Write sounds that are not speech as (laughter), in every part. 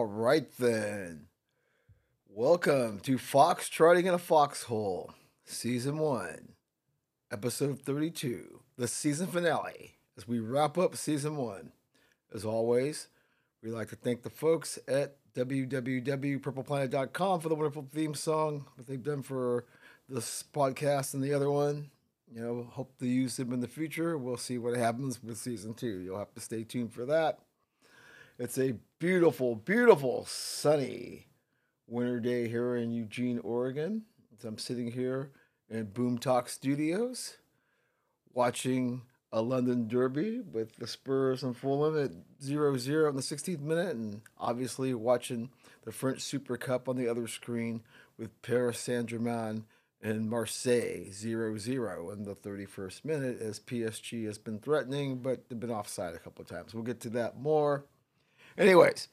All right then. Welcome to Fox Trotting in a Foxhole, Season 1, Episode 32, the season finale, as we wrap up Season 1. As always, we'd like to thank the folks at www.purpleplanet.com for the wonderful theme song that they've done for this podcast and the other one. You know, hope to use them in the future. We'll see what happens with Season 2. You'll have to stay tuned for that. It's a beautiful, beautiful, sunny winter day here in Eugene, Oregon. As I'm sitting here in Boom Talk Studios watching a London Derby with the Spurs and Fulham at 0 0 in the 16th minute, and obviously watching the French Super Cup on the other screen with Paris Saint Germain and Marseille 0 0 in the 31st minute as PSG has been threatening, but they've been offside a couple of times. We'll get to that more. Anyways,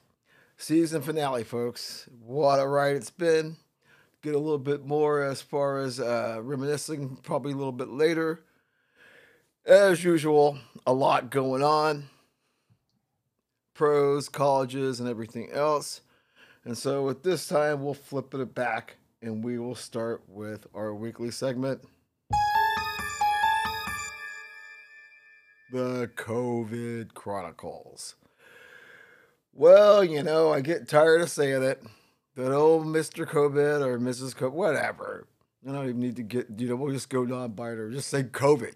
season finale, folks. What a ride it's been. Get a little bit more as far as uh, reminiscing, probably a little bit later. As usual, a lot going on pros, colleges, and everything else. And so at this time, we'll flip it back and we will start with our weekly segment The COVID Chronicles. Well, you know, I get tired of saying it. That old Mr. COVID or Mrs. COVID, whatever. I don't even need to get, you know, we'll just go non binary. Just say COVID.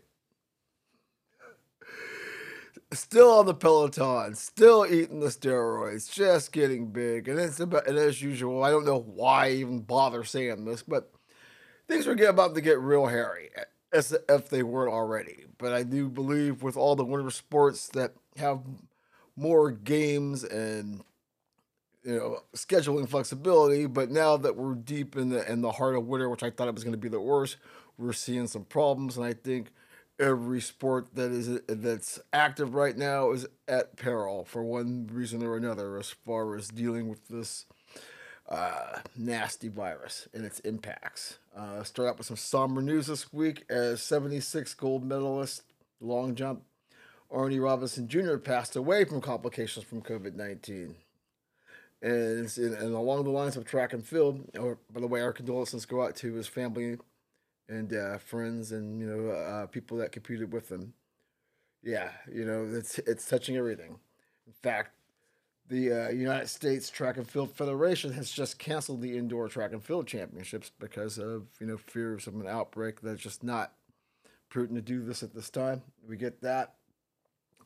Still on the Peloton, still eating the steroids, just getting big. And it's about, and as usual, I don't know why I even bother saying this, but things are about to get real hairy, as if they weren't already. But I do believe with all the winter sports that have more games and you know scheduling flexibility. But now that we're deep in the in the heart of winter, which I thought it was going to be the worst, we're seeing some problems, and I think every sport that is that's active right now is at peril for one reason or another as far as dealing with this uh, nasty virus and its impacts. Uh, start out with some somber news this week as 76 gold medalist long jump Arnie Robinson Jr. passed away from complications from COVID 19. And, in, and along the lines of track and field, or by the way, our condolences go out to his family and uh, friends and you know uh, people that competed with him. Yeah, you know it's it's touching everything. In fact, the uh, United States Track and Field Federation has just canceled the indoor track and field championships because of you know fears of an outbreak. That's just not prudent to do this at this time. We get that.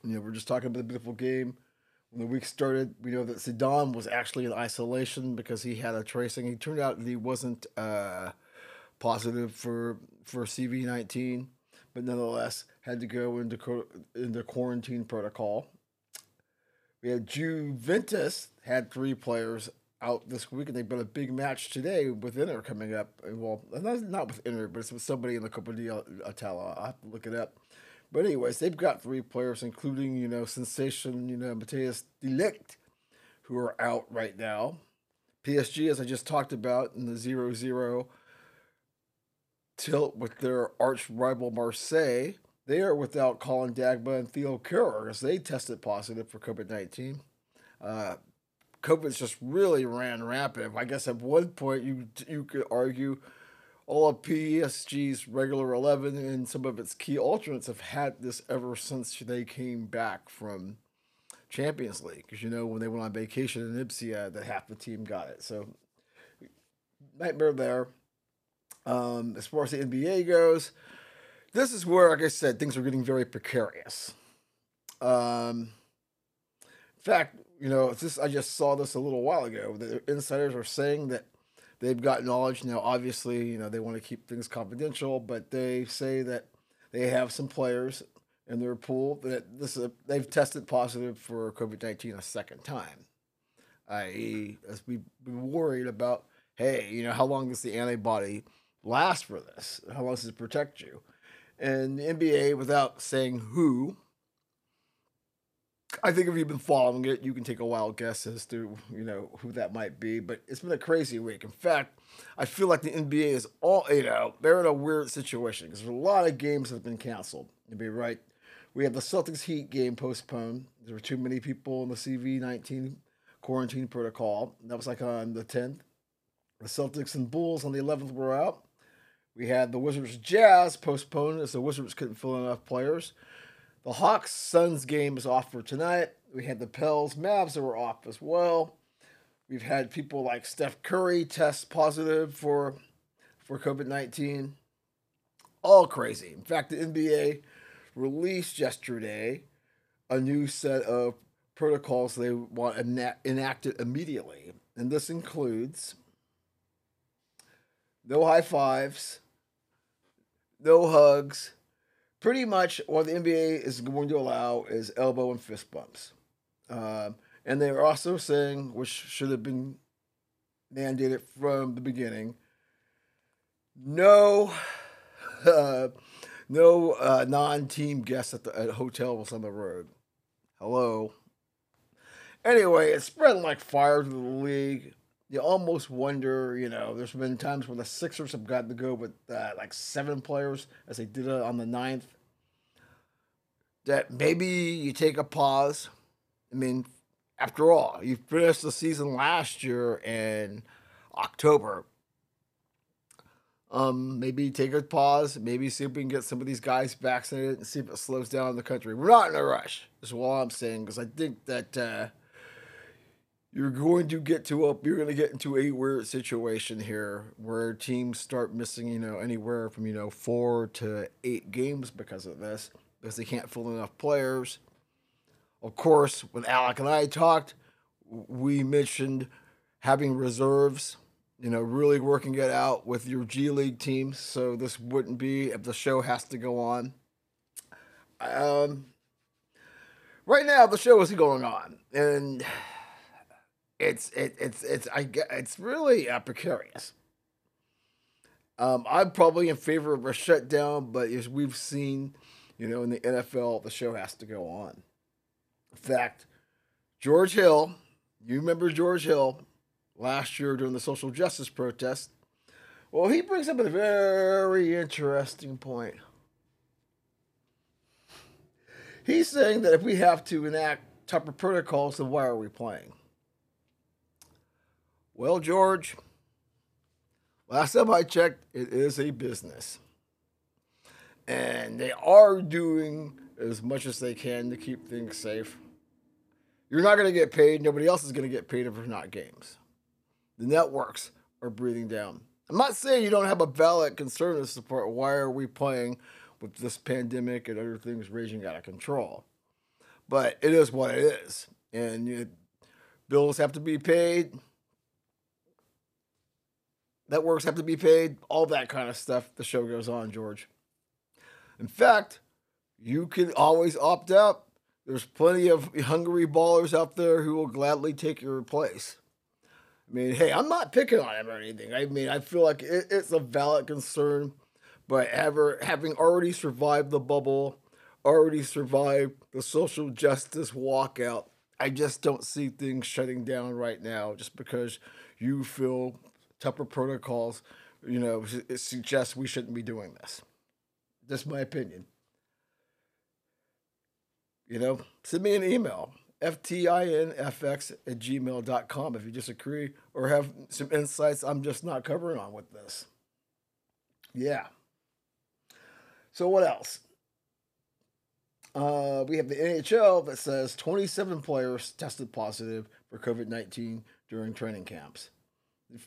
You know, we're just talking about the beautiful game. When the week started, we know that Zidane was actually in isolation because he had a tracing. He turned out that he wasn't uh, positive for for CV nineteen, but nonetheless had to go into into quarantine protocol. We had Juventus had three players out this week, and they've got a big match today with Inter coming up. Well, not, not with Inter, but it's with somebody in the Coppa Italia. I'll have to look it up. But anyways, they've got three players, including you know sensation, you know Matthijs de Ligt, who are out right now. PSG, as I just talked about, in the 0-0 tilt with their arch rival Marseille. They are without Colin Dagba and Theo Kerr as they tested positive for COVID 19. Uh, COVID's just really ran rampant. I guess at one point you you could argue all of PSG's regular 11 and some of its key alternates have had this ever since they came back from Champions League. Because, you know, when they went on vacation in Ibiza, that half the team got it. So, nightmare there. Um, as far as the NBA goes, this is where, like I said, things are getting very precarious. Um, in fact, you know, this I just saw this a little while ago. The insiders are saying that they've got knowledge now. Obviously, you know they want to keep things confidential, but they say that they have some players in their pool that this is, they've tested positive for COVID nineteen a second time. I.e., as we been worried about, hey, you know, how long does the antibody last for this? How long does it protect you? And the NBA, without saying who, I think if you've been following it, you can take a wild guess as to you know who that might be. But it's been a crazy week. In fact, I feel like the NBA is all you know they're in a weird situation because a lot of games have been canceled. You'd be right, we have the Celtics Heat game postponed. There were too many people in the CV19 quarantine protocol. That was like on the 10th. The Celtics and Bulls on the 11th were out. We had the Wizards Jazz postponed as the Wizards couldn't fill enough players. The Hawks Suns game is off for tonight. We had the Pels Mavs that were off as well. We've had people like Steph Curry test positive for for COVID 19. All crazy. In fact, the NBA released yesterday a new set of protocols they want enacted immediately. And this includes no high fives, no hugs. Pretty much what the NBA is going to allow is elbow and fist bumps. Um, and they're also saying, which should have been mandated from the beginning, no, uh, (laughs) no uh, non-team guests at the at hotels on the road. Hello. Anyway, it's spreading like fire to the league. You almost wonder, you know, there's been times when the Sixers have gotten to go with uh, like seven players, as they did on the ninth. That maybe you take a pause. I mean, after all, you finished the season last year in October. Um, maybe take a pause, maybe see if we can get some of these guys vaccinated and see if it slows down the country. We're not in a rush, is what I'm saying, because I think that uh, you're going to get to a you're going to get into a weird situation here where teams start missing, you know, anywhere from you know four to eight games because of this, because they can't fill enough players. Of course, when Alec and I talked, we mentioned having reserves you know, really working it out with your G League team. So this wouldn't be if the show has to go on. Um, right now the show is going on, and it's it, it's it's I it's really uh, precarious. Um, I'm probably in favor of a shutdown, but as we've seen, you know, in the NFL, the show has to go on. In fact, George Hill, you remember George Hill, last year during the social justice protest. Well, he brings up a very interesting point. He's saying that if we have to enact tougher protocols, then why are we playing? Well, George, last time I checked, it is a business. And they are doing as much as they can to keep things safe. You're not going to get paid. Nobody else is going to get paid if there's not games the networks are breathing down. I'm not saying you don't have a valid concern to support why are we playing with this pandemic and other things raging out of control. But it is what it is. And you, bills have to be paid. Networks have to be paid. All that kind of stuff. The show goes on, George. In fact, you can always opt out. There's plenty of hungry ballers out there who will gladly take your place. I mean, hey, I'm not picking on him or anything. I mean, I feel like it, it's a valid concern, but ever having already survived the bubble, already survived the social justice walkout, I just don't see things shutting down right now just because you feel tougher protocols, you know, it suggests we shouldn't be doing this. Just my opinion. You know, send me an email ftinfx at gmail.com if you disagree or have some insights I'm just not covering on with this. Yeah. So, what else? Uh, we have the NHL that says 27 players tested positive for COVID 19 during training camps.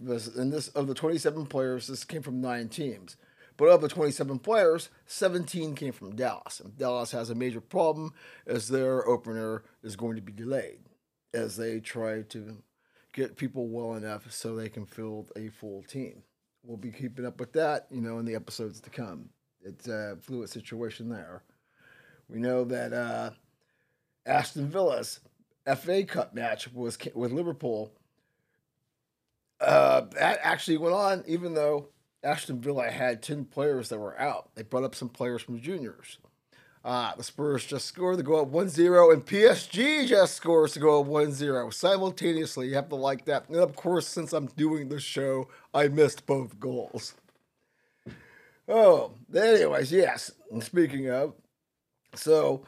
And this of the 27 players, this came from nine teams. But of the 27 players, 17 came from Dallas. And Dallas has a major problem as their opener is going to be delayed as they try to get people well enough so they can field a full team. We'll be keeping up with that, you know, in the episodes to come. It's a fluid situation there. We know that uh, Aston Villa's FA Cup match was with Liverpool. Uh, that actually went on, even though Aston Villa had 10 players that were out. They brought up some players from juniors. Uh, the Spurs just scored to go up 1 0, and PSG just scores to go up 1 0 simultaneously. You have to like that. And of course, since I'm doing this show, I missed both goals. Oh, anyways, yes. Speaking of, so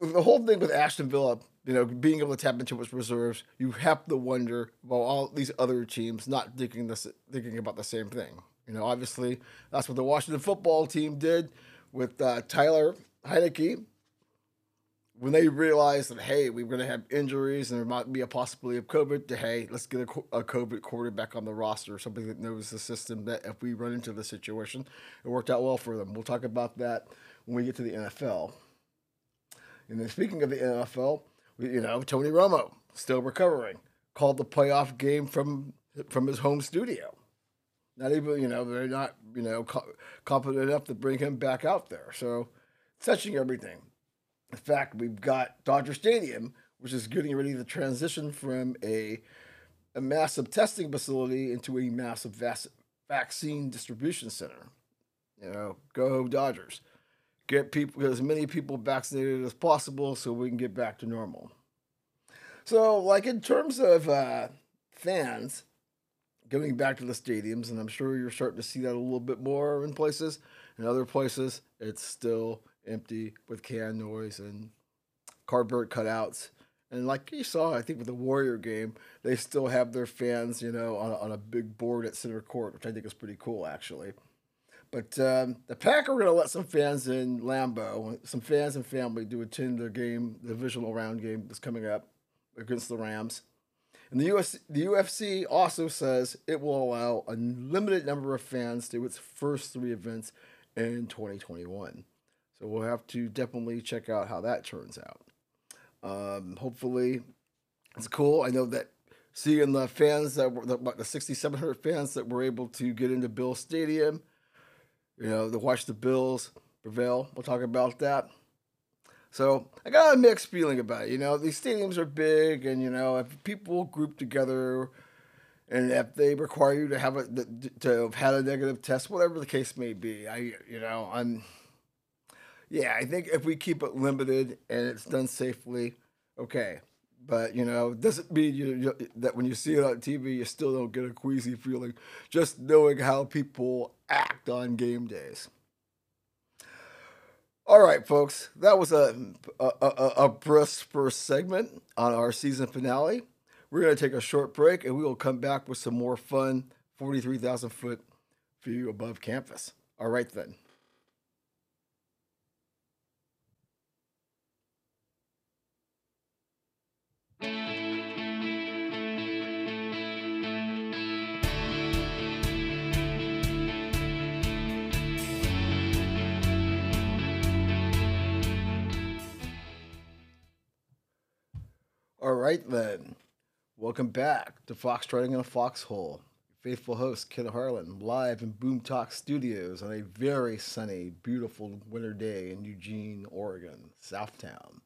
the whole thing with Aston Villa, you know, being able to tap into its reserves, you have to wonder about all these other teams not thinking this, thinking about the same thing. You know, obviously that's what the Washington football team did with uh, Tyler Heinicke when they realized that hey, we are going to have injuries and there might be a possibility of COVID. To hey, let's get a, a COVID quarterback on the roster, somebody that knows the system. That if we run into the situation, it worked out well for them. We'll talk about that when we get to the NFL. And then speaking of the NFL, you know, Tony Romo still recovering, called the playoff game from from his home studio. Not even, you know, they're not, you know, confident enough to bring him back out there. So, touching everything. In fact, we've got Dodger Stadium, which is getting ready to transition from a a massive testing facility into a massive vac- vaccine distribution center. You know, go Dodgers get people as many people vaccinated as possible so we can get back to normal. So, like in terms of uh, fans going back to the stadiums, and I'm sure you're starting to see that a little bit more in places. In other places, it's still empty with can noise and cardboard cutouts. And like you saw, I think with the Warrior game, they still have their fans, you know, on on a big board at center court, which I think is pretty cool, actually. But um, the Pack are going to let some fans in Lambeau, some fans and family to attend the game, the divisional round game that's coming up against the Rams. And the, US, the UFC also says it will allow a limited number of fans to its first three events in 2021. So we'll have to definitely check out how that turns out. Um, hopefully, it's cool. I know that seeing the fans that were the, the 6,700 fans that were able to get into Bill Stadium you know, to watch the Bills prevail. We'll talk about that. So I got a mixed feeling about it. You know, these stadiums are big, and you know, if people group together, and if they require you to have a to have had a negative test, whatever the case may be, I you know, I'm yeah, I think if we keep it limited and it's done safely, okay. But you know, doesn't mean you, you, that when you see it on TV, you still don't get a queasy feeling just knowing how people act on game days. All right, folks, that was a a, a, a brisk first segment on our season finale. We're going to take a short break, and we will come back with some more fun 43,000 foot view above campus. All right, then. All right, then. Welcome back to Foxtrotting in a Foxhole. Faithful host, Ken Harlan, live in Boom Talk Studios on a very sunny, beautiful winter day in Eugene, Oregon, Southtown.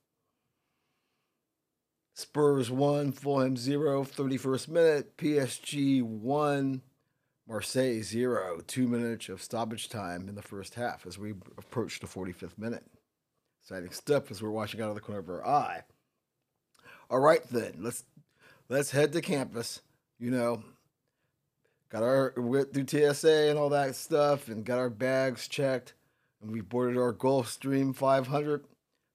Spurs 1, Fulham 0, 31st minute. PSG 1, Marseille 0. Two minutes of stoppage time in the first half as we approach the 45th minute. Exciting stuff as we're watching out of the corner of our eye. All right then, let's let's head to campus. You know, got our went through TSA and all that stuff, and got our bags checked, and we boarded our Gulfstream 500,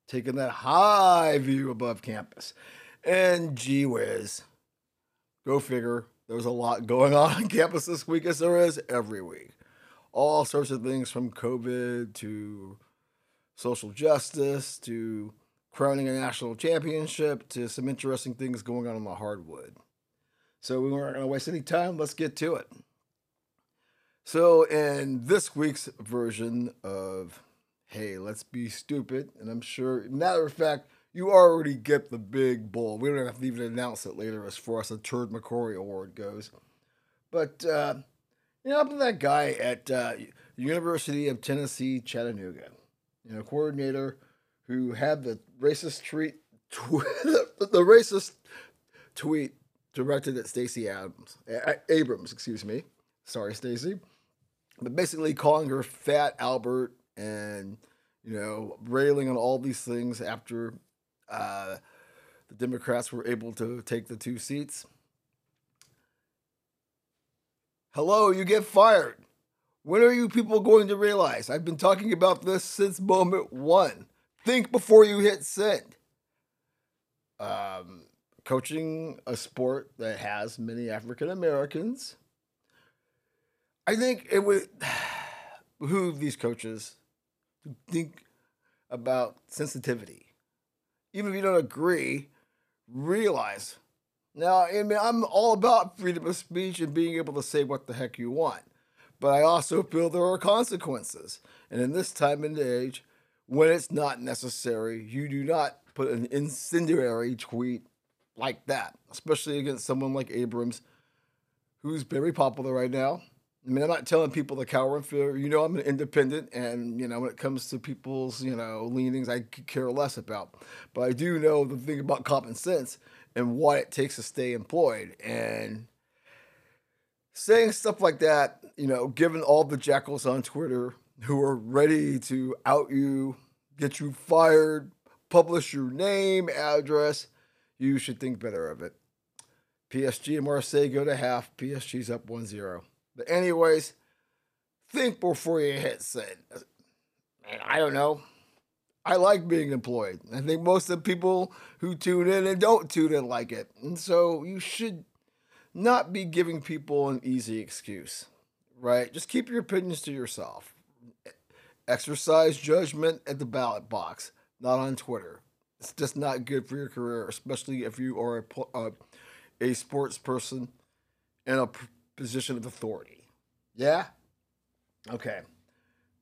taking that high view above campus. And gee whiz, go figure. There's a lot going on on campus this week, as there is every week. All sorts of things from COVID to social justice to crowning a national championship to some interesting things going on on the hardwood. So we weren't going to waste any time. Let's get to it. So, in this week's version of Hey, Let's Be Stupid, and I'm sure, matter of fact, you already get the big bull. We don't have to even announce it later as far as the Turd McCrory Award goes. But, uh, you know, I'm that guy at uh, University of Tennessee, Chattanooga, you know, coordinator who had the racist tweet, tw- (laughs) the racist tweet directed at Stacey Adams, Abrams, excuse me. Sorry, Stacey. But basically calling her fat Albert and, you know, railing on all these things after uh, the Democrats were able to take the two seats. Hello, you get fired. When are you people going to realize? I've been talking about this since moment one. Think before you hit send. um, coaching a sport that has many African Americans. I think it would (sighs) behoove these coaches to think about sensitivity. Even if you don't agree, realize. Now, I mean, I'm all about freedom of speech and being able to say what the heck you want. But I also feel there are consequences. And in this time and age, when it's not necessary, you do not put an incendiary tweet like that, especially against someone like Abrams, who's very popular right now. I mean, I'm not telling people to cower in fear. You know, I'm an independent, and you know, when it comes to people's you know leanings, I care less about. But I do know the thing about common sense and what it takes to stay employed. And saying stuff like that, you know, given all the jackals on Twitter who are ready to out you, get you fired, publish your name, address, you should think better of it. PSG and Marseille go to half. PSG's up 1 0. But, anyways, think before you hit send. I don't know. I like being employed. I think most of the people who tune in and don't tune in like it. And so you should not be giving people an easy excuse, right? Just keep your opinions to yourself. Exercise judgment at the ballot box, not on Twitter. It's just not good for your career, especially if you are a, a, a sports person in a position of authority. Yeah? Okay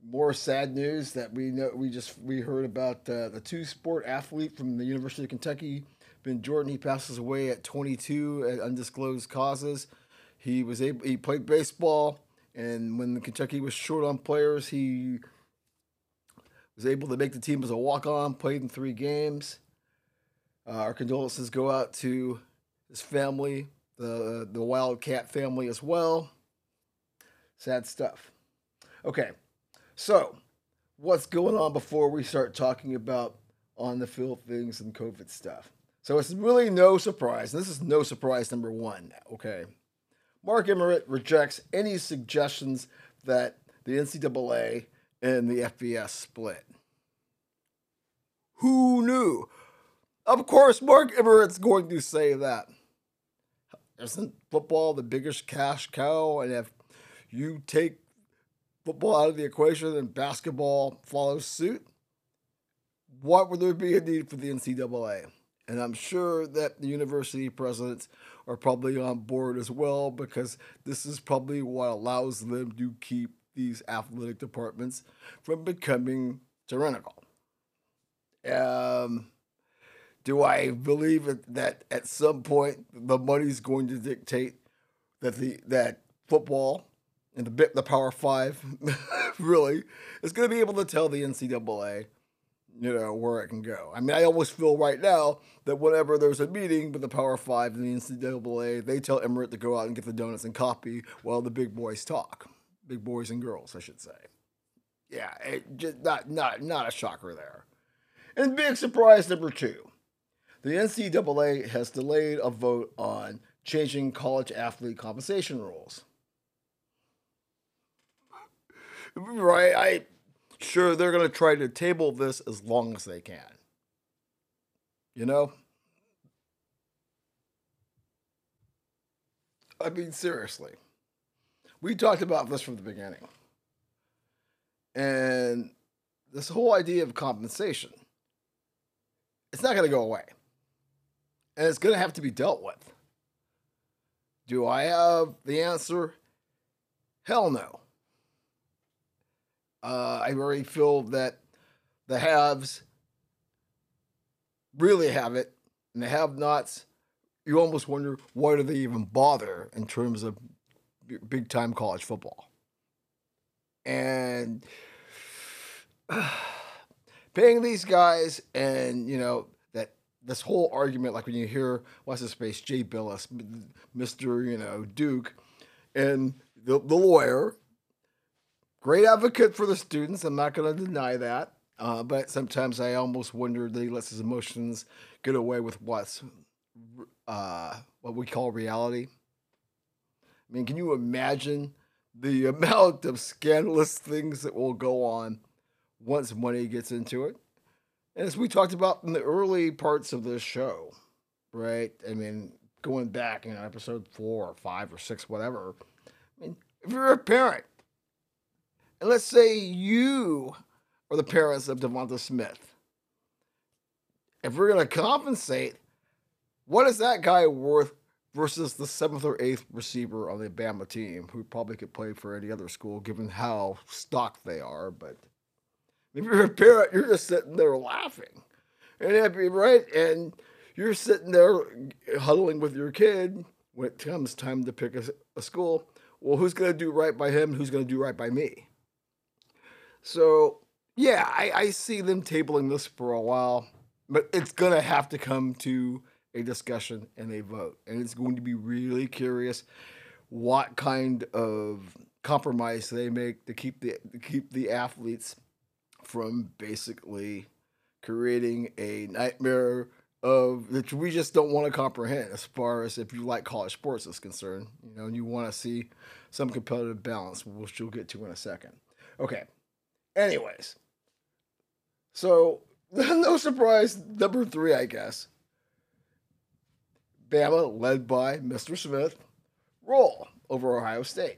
more sad news that we know we just we heard about uh, the two sport athlete from the University of Kentucky, Ben Jordan. He passes away at 22 at undisclosed causes. He was able he played baseball, and when Kentucky was short on players, he was able to make the team as a walk on. Played in three games. Uh, our condolences go out to his family, the the Wildcat family as well. Sad stuff. Okay. So, what's going on before we start talking about on the field things and COVID stuff? So, it's really no surprise. This is no surprise number one, okay? Mark Emmert rejects any suggestions that the NCAA and the FBS split. Who knew? Of course, Mark Emmert's going to say that. Isn't football the biggest cash cow? And if you take football out of the equation and basketball follows suit, what would there be a need for the NCAA? And I'm sure that the university presidents are probably on board as well because this is probably what allows them to keep these athletic departments from becoming tyrannical. Um, do I believe that at some point the money's going to dictate that the that football and the bit the Power Five (laughs) really is going to be able to tell the NCAA, you know, where it can go. I mean, I almost feel right now that whenever there's a meeting with the Power Five and the NCAA, they tell Emmert to go out and get the donuts and copy while the big boys talk, big boys and girls, I should say. Yeah, it just not not not a shocker there. And big surprise number two, the NCAA has delayed a vote on changing college athlete compensation rules. right? I sure they're going to try to table this as long as they can. You know? I mean, seriously. We talked about this from the beginning. And this whole idea of compensation, it's not going to go away. And it's going to have to be dealt with. Do I have the answer? Hell no. Uh, I already feel that the haves really have it, and the have-nots. You almost wonder why do they even bother in terms of big time college football, and (sighs) uh, paying these guys, and you know that this whole argument, like when you hear what's his face, Jay Bilas, Mister, you know Duke, and the the lawyer great advocate for the students. I'm not going to deny that. Uh, but sometimes I almost wonder that he lets his emotions get away with what's uh, what we call reality. I mean, can you imagine the (laughs) amount of scandalous things that will go on once money gets into it? And as we talked about in the early parts of this show, right? I mean, going back, you know, episode four or five or six, whatever. I mean, if you're a parent, and let's say you are the parents of Devonta Smith, if we're going to compensate, what is that guy worth versus the seventh or eighth receiver on the Bama team, who probably could play for any other school given how stocked they are? But if you're a parent, you're just sitting there laughing. And that'd be right. And you're sitting there huddling with your kid when it comes time to pick a, a school. Well, who's going to do right by him? Who's going to do right by me? So, yeah, I, I see them tabling this for a while, but it's going to have to come to a discussion and a vote. And it's going to be really curious what kind of compromise they make to keep the to keep the athletes from basically creating a nightmare of that we just don't want to comprehend as far as if you like college sports is concerned, you know, and you want to see some competitive balance, which you'll get to in a second. Okay. Anyways, so (laughs) no surprise, number three, I guess. Bama, led by Mr. Smith, roll over Ohio State.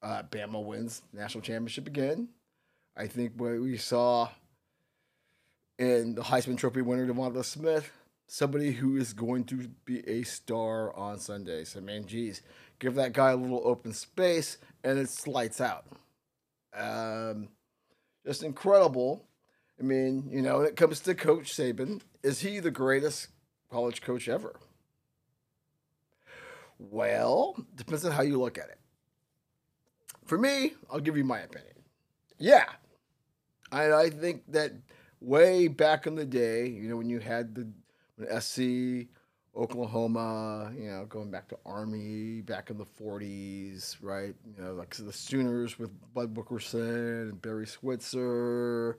Uh, Bama wins national championship again. I think what we saw in the Heisman Trophy winner Devonta Smith, somebody who is going to be a star on Sundays. I mean, geez, give that guy a little open space and it's lights out. Um, just incredible. I mean, you know, when it comes to Coach Saban, is he the greatest college coach ever? Well, depends on how you look at it. For me, I'll give you my opinion. Yeah, I, I think that way back in the day, you know, when you had the when SC, Oklahoma, you know, going back to Army back in the 40s, right? You know, like the Sooners with Bud Wilkinson and Barry Switzer,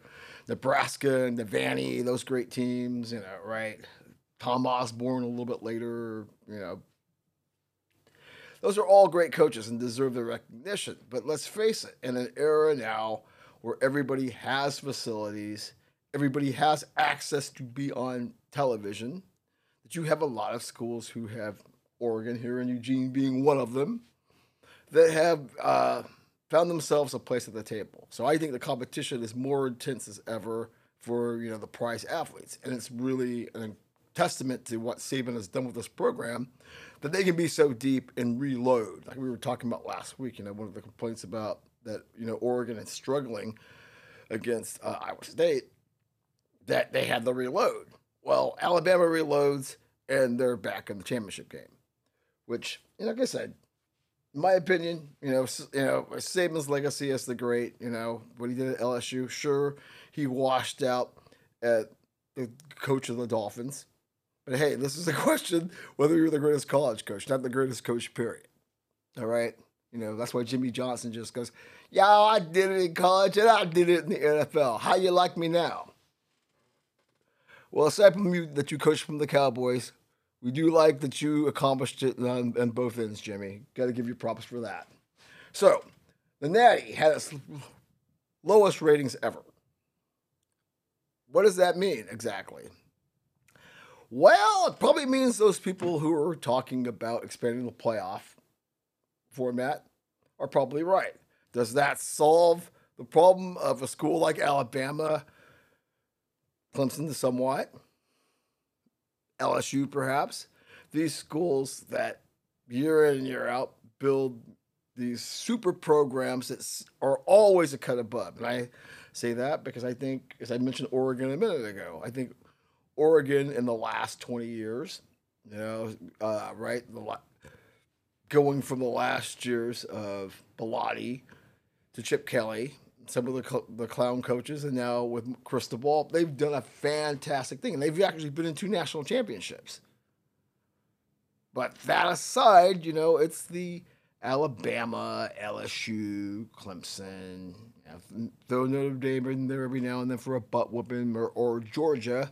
Nebraska and the Vanny, those great teams, you know, right? Tom Osborne a little bit later, you know. Those are all great coaches and deserve the recognition. But let's face it, in an era now where everybody has facilities – everybody has access to be on television, that you have a lot of schools who have Oregon here and Eugene being one of them that have uh, found themselves a place at the table. So I think the competition is more intense as ever for you know the prize athletes, and it's really a testament to what Saban has done with this program that they can be so deep and reload. Like we were talking about last week, you know, one of the complaints about that you know Oregon is struggling against uh, Iowa State that they had the reload. Well, Alabama reloads and they're back in the championship game, which, you know, like I said, in my opinion, you know, you know, Saban's legacy as the great, you know, what he did at LSU. Sure, he washed out at the coach of the Dolphins, but hey, this is a (laughs) question whether you're the greatest college coach, not the greatest coach. Period. All right. You know, that's why Jimmy Johnson just goes, Yeah, I did it in college and I did it in the NFL. How you like me now? Well, aside from you that you coached from the Cowboys, we do like that you accomplished it on, on both ends, Jimmy. Got to give you props for that. So, the Natty had its lowest ratings ever. What does that mean exactly? Well, it probably means those people who are talking about expanding the playoff format are probably right. Does that solve the problem of a school like Alabama Clemson somewhat, LSU perhaps. These schools that year in and year out build these super programs that are always a cut above. And I say that because I think, as I mentioned Oregon a minute ago, I think Oregon in the last 20 years, you know, uh, right, the, going from the last years of Bellotti to Chip Kelly some of the the clown coaches, and now with Cristobal, they've done a fantastic thing, and they've actually been in two national championships. But that aside, you know, it's the Alabama, LSU, Clemson, throw Notre Dame in there every now and then for a butt whooping, or, or Georgia.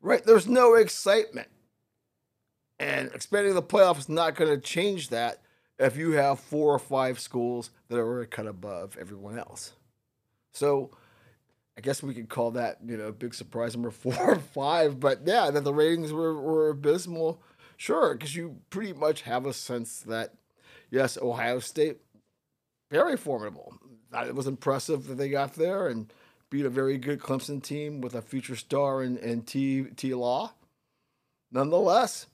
Right? There's no excitement. And expanding the playoff is not going to change that if you have four or five schools that are a cut above everyone else. So I guess we could call that, you know, big surprise number (laughs) four or five. But yeah, that the ratings were, were abysmal. Sure, because you pretty much have a sense that, yes, Ohio State, very formidable. Uh, it was impressive that they got there and beat a very good Clemson team with a future star in, in T, T Law. Nonetheless,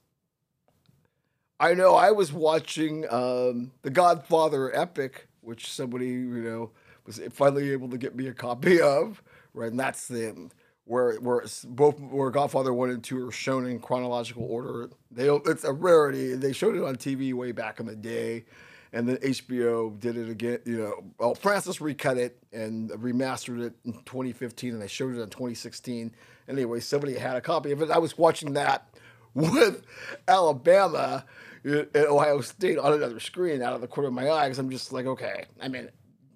I know I was watching um, The Godfather Epic, which somebody, you know, was finally able to get me a copy (laughs) of right? And that's the where where both where Godfather one and two are shown in chronological order. They it's a rarity. They showed it on TV way back in the day, and then HBO did it again. You know, well, Francis recut it and remastered it in 2015, and they showed it in 2016. Anyway, somebody had a copy of it. I was watching that (laughs) with Alabama and Ohio State on another screen out of the corner of my eye because I'm just like, okay. I mean,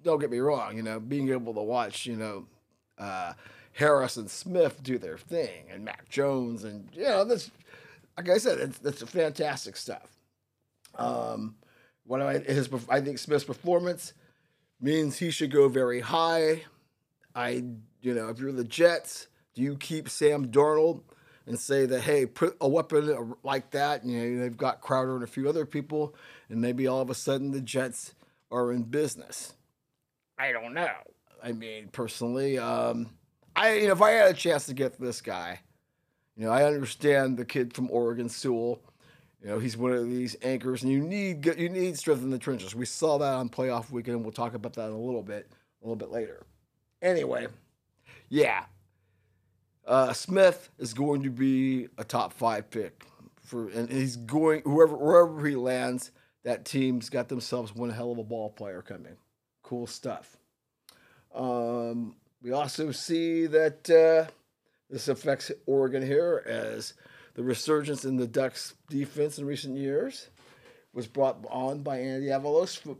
don't get me wrong. You know, being able to watch, you know uh, Harris and Smith do their thing, and Mac Jones, and you know, this, like I said, it's, it's fantastic stuff. Um, what I his I think Smith's performance means he should go very high. I you know if you're the Jets, do you keep Sam Darnold and say that hey, put a weapon like that? You know they've got Crowder and a few other people, and maybe all of a sudden the Jets are in business. I don't know. I mean, personally, um, I you know, if I had a chance to get this guy, you know, I understand the kid from Oregon, Sewell. You know, he's one of these anchors, and you need you need strength in the trenches. We saw that on playoff weekend. We'll talk about that in a little bit, a little bit later. Anyway, yeah, uh, Smith is going to be a top five pick for, and he's going whoever wherever he lands. That team's got themselves one hell of a ball player coming. Cool stuff. Um, we also see that uh, this affects Oregon here as the resurgence in the Ducks defense in recent years was brought on by Andy Avalos from,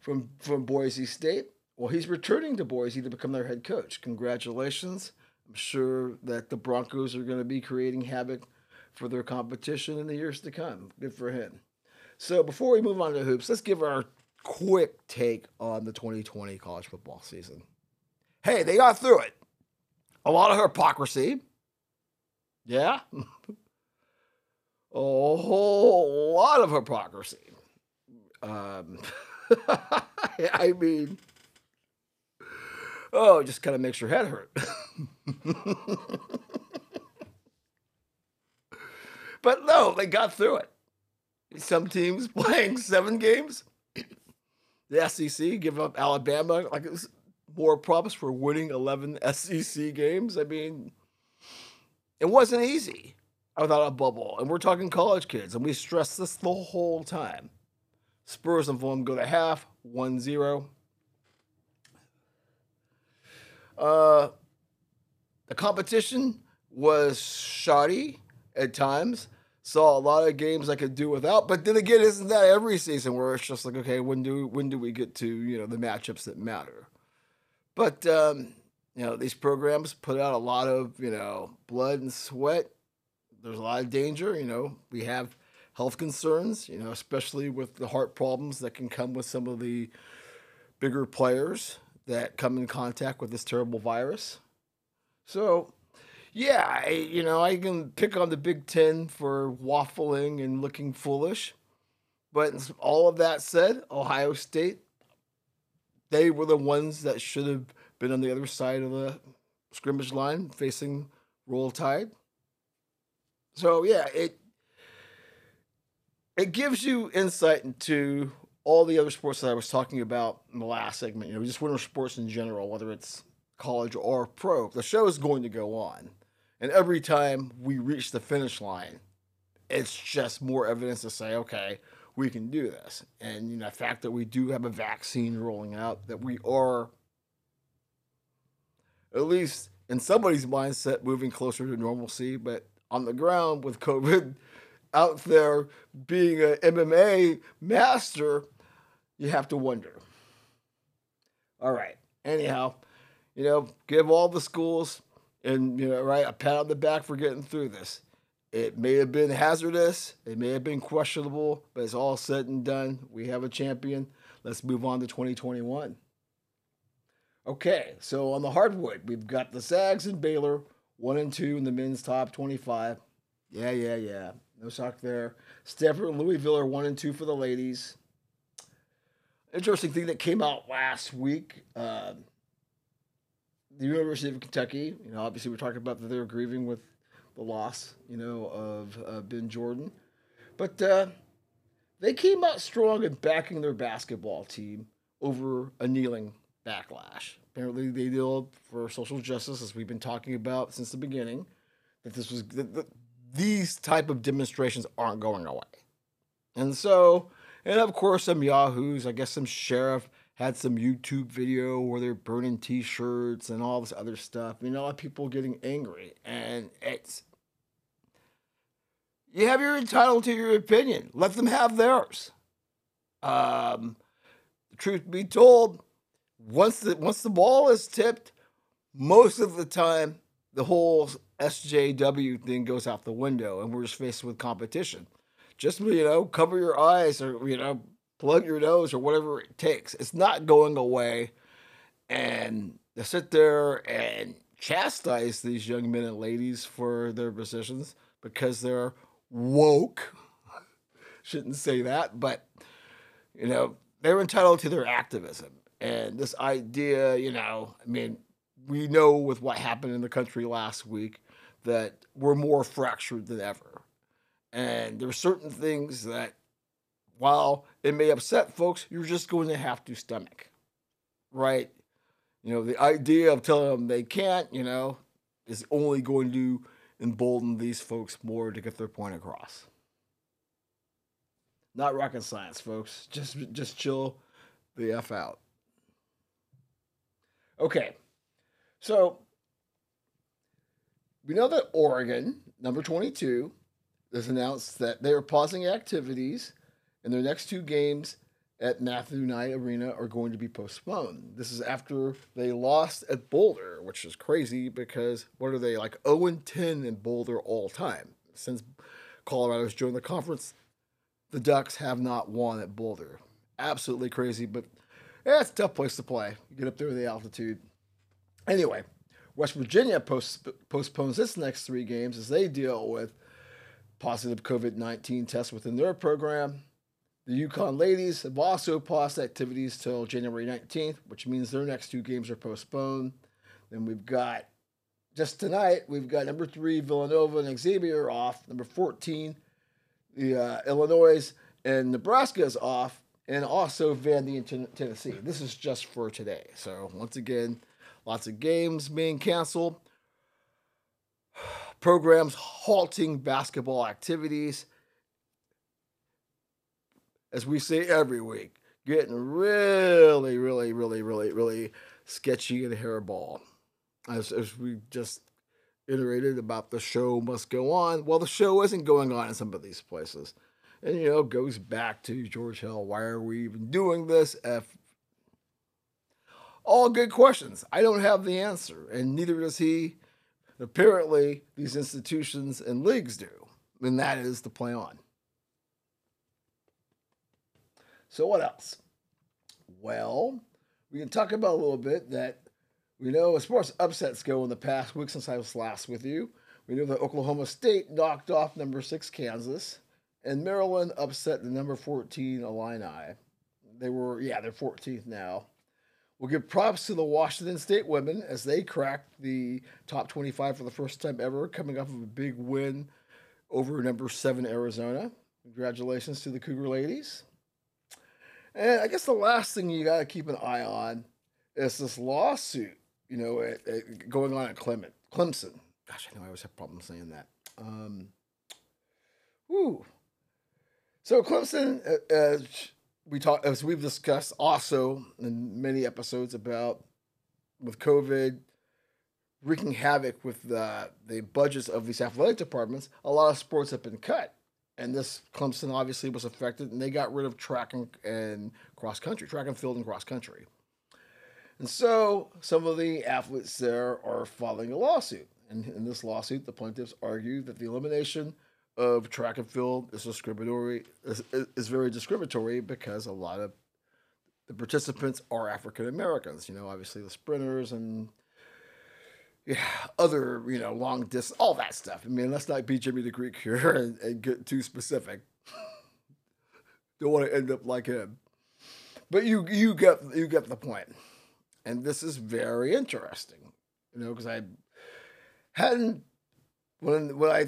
from, from Boise State. Well, he's returning to Boise to become their head coach. Congratulations. I'm sure that the Broncos are going to be creating havoc for their competition in the years to come. Good for him. So before we move on to hoops, let's give our quick take on the 2020 college football season. Hey, they got through it. A lot of hypocrisy. Yeah. (laughs) a whole lot of hypocrisy. Um, (laughs) I mean, oh, it just kind of makes your head hurt. (laughs) but no, they got through it. Some teams playing seven games (clears throat) the SEC give up Alabama like it was more promise for winning 11 SEC games. I mean, it wasn't easy without a bubble. And we're talking college kids, and we stress this the whole time. Spurs and Fulham go to half, 1 0. Uh, the competition was shoddy at times saw a lot of games I could do without. But then again, isn't that every season where it's just like, okay, when do when do we get to you know the matchups that matter? But um, you know these programs put out a lot of you know blood and sweat. There's a lot of danger. You know we have health concerns. You know especially with the heart problems that can come with some of the bigger players that come in contact with this terrible virus. So yeah, I, you know, I can pick on the Big Ten for waffling and looking foolish. But all of that said, Ohio State, they were the ones that should have been on the other side of the scrimmage line facing Roll Tide. So yeah, it it gives you insight into all the other sports that I was talking about in the last segment. You know, just winter sports in general, whether it's college or pro. The show is going to go on. And every time we reach the finish line, it's just more evidence to say, okay, we can do this. And you know, the fact that we do have a vaccine rolling out, that we are at least in somebody's mindset moving closer to normalcy, but on the ground with COVID (laughs) out there being an MMA master, you have to wonder. All right. Anyhow, you know, give all the schools and you know, right, a pat on the back for getting through this. It may have been hazardous, it may have been questionable, but it's all said and done. We have a champion. Let's move on to 2021. Okay, so on the hardwood, we've got the Zags and Baylor, one and two in the men's top 25. Yeah, yeah, yeah. No shock there. Stanford and Louisville are one and two for the ladies. Interesting thing that came out last week. Uh, the University of Kentucky, you know, obviously we're talking about that they're grieving with the loss, you know, of uh, Ben Jordan. But uh, they came out strong in backing their basketball team over a kneeling backlash. Apparently, they deal for social justice, as we've been talking about since the beginning. That this was that, that these type of demonstrations aren't going away, and so, and of course, some yahoos, I guess, some sheriff had some YouTube video where they're burning T-shirts and all this other stuff. You know, a lot of people getting angry, and it's you have your entitled to your opinion. Let them have theirs. Um, the truth be told, once the once the ball is tipped, most of the time the whole SJW thing goes out the window, and we're just faced with competition. Just you know, cover your eyes or you know, plug your nose or whatever it takes. It's not going away, and to sit there and chastise these young men and ladies for their positions because they're woke. (laughs) Shouldn't say that, but you know, they're entitled to their activism. And this idea, you know, I mean, we know with what happened in the country last week that we're more fractured than ever. And there are certain things that, while it may upset folks, you're just going to have to stomach, right? You know, the idea of telling them they can't, you know, is only going to embolden these folks more to get their point across. Not rocket science, folks. Just just chill the f out. Okay, so we know that Oregon, number 22, has announced that they are pausing activities and their next two games at Matthew Knight Arena are going to be postponed. This is after they lost at Boulder, which is crazy because what are they like 0 10 in Boulder all time? Since Colorado's joined the conference, the Ducks have not won at Boulder. Absolutely crazy, but yeah, it's a tough place to play. You get up there with the altitude. Anyway, West Virginia post- postpones its next three games as they deal with positive COVID 19 tests within their program. The UConn ladies have also paused activities till January 19th, which means their next two games are postponed. Then we've got just tonight, we've got number three, Villanova and Xavier off. Number 14, the uh, Illinois and Nebraska is off, and also Vandy and Tennessee. This is just for today. So, once again, lots of games being canceled, programs halting basketball activities as we say every week, getting really, really, really, really, really sketchy and hairball. As, as we just iterated about the show must go on. Well, the show isn't going on in some of these places. And, you know, goes back to George Hill. Why are we even doing this? F. All good questions. I don't have the answer, and neither does he. Apparently, these institutions and leagues do. And that is to play on. So what else? Well, we can talk about a little bit that we know as far as upsets go in the past week since I was last with you. We know that Oklahoma State knocked off number six Kansas, and Maryland upset the number 14 Illini. They were, yeah, they're 14th now. We'll give props to the Washington State women as they cracked the top 25 for the first time ever, coming off of a big win over number seven Arizona. Congratulations to the Cougar ladies. And I guess the last thing you got to keep an eye on is this lawsuit, you know, at, at going on at Clement, Clemson. Gosh, I know I always have problems saying that. Um, woo. So Clemson, as we talked as we've discussed also in many episodes about with COVID wreaking havoc with the the budgets of these athletic departments, a lot of sports have been cut and this Clemson obviously was affected, and they got rid of track and, and cross country, track and field and cross country. And so some of the athletes there are filing a lawsuit. And in this lawsuit, the plaintiffs argue that the elimination of track and field is discriminatory is, is very discriminatory because a lot of the participants are African Americans. You know, obviously the sprinters and yeah, other you know long distance, all that stuff. I mean, let's not be Jimmy the Greek here (laughs) and, and get too specific. Don't want to end up like him, but you you get you get the point, and this is very interesting. You know, because I hadn't when when I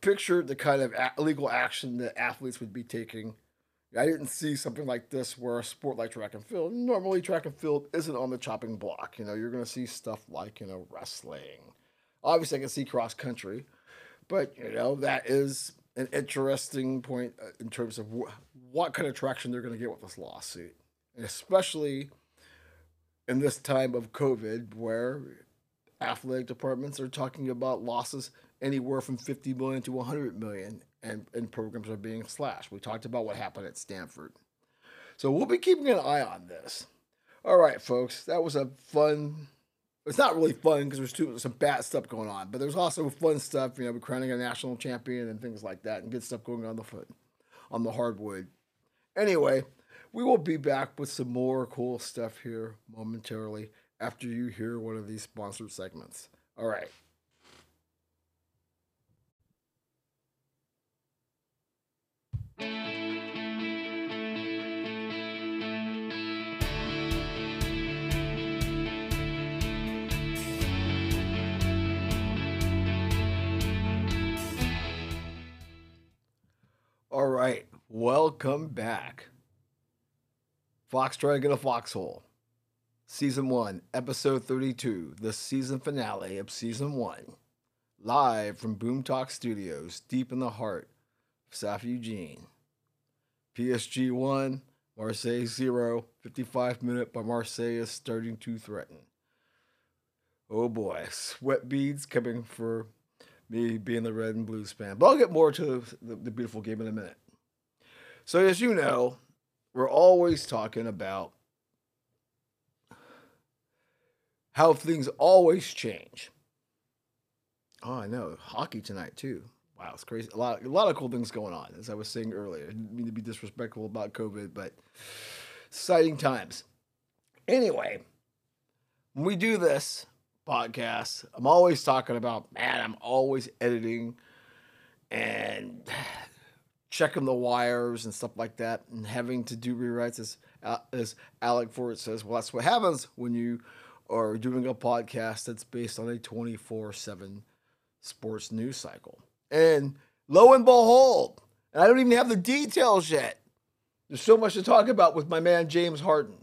pictured the kind of legal action that athletes would be taking. I didn't see something like this where a sport like track and field, normally track and field isn't on the chopping block. You know, you're going to see stuff like, you know, wrestling. Obviously, I can see cross country, but, you know, that is an interesting point uh, in terms of wh- what kind of traction they're going to get with this lawsuit. And especially in this time of COVID where athletic departments are talking about losses anywhere from 50 million to 100 million and, and programs are being slashed. We talked about what happened at Stanford. So we'll be keeping an eye on this. All right, folks, that was a fun. It's not really fun because there's too, some bad stuff going on, but there's also fun stuff, you know, we're crowning a national champion and things like that, and good stuff going on the foot, on the hardwood. Anyway, we will be back with some more cool stuff here momentarily after you hear one of these sponsored segments. All right. All right, welcome back. Foxtrotting in a foxhole. Season 1, Episode 32, the season finale of Season 1. Live from Boom Talk Studios, deep in the heart South Eugene. PSG 1, Marseille 0, 55 minute, but Marseille starting to threaten. Oh boy, sweat beads coming for me being the red and blues fan. But I'll get more to the, the beautiful game in a minute. So, as you know, we're always talking about how things always change. Oh, I know. Hockey tonight, too. Wow, it's crazy. A lot, a lot of cool things going on, as I was saying earlier. I didn't mean to be disrespectful about COVID, but exciting times. Anyway, when we do this, podcast, I'm always talking about, man, I'm always editing and (sighs) checking the wires and stuff like that and having to do rewrites as, uh, as Alec Ford says, well, that's what happens when you are doing a podcast that's based on a 24 7 sports news cycle. And lo and behold, and I don't even have the details yet. There's so much to talk about with my man James Harden.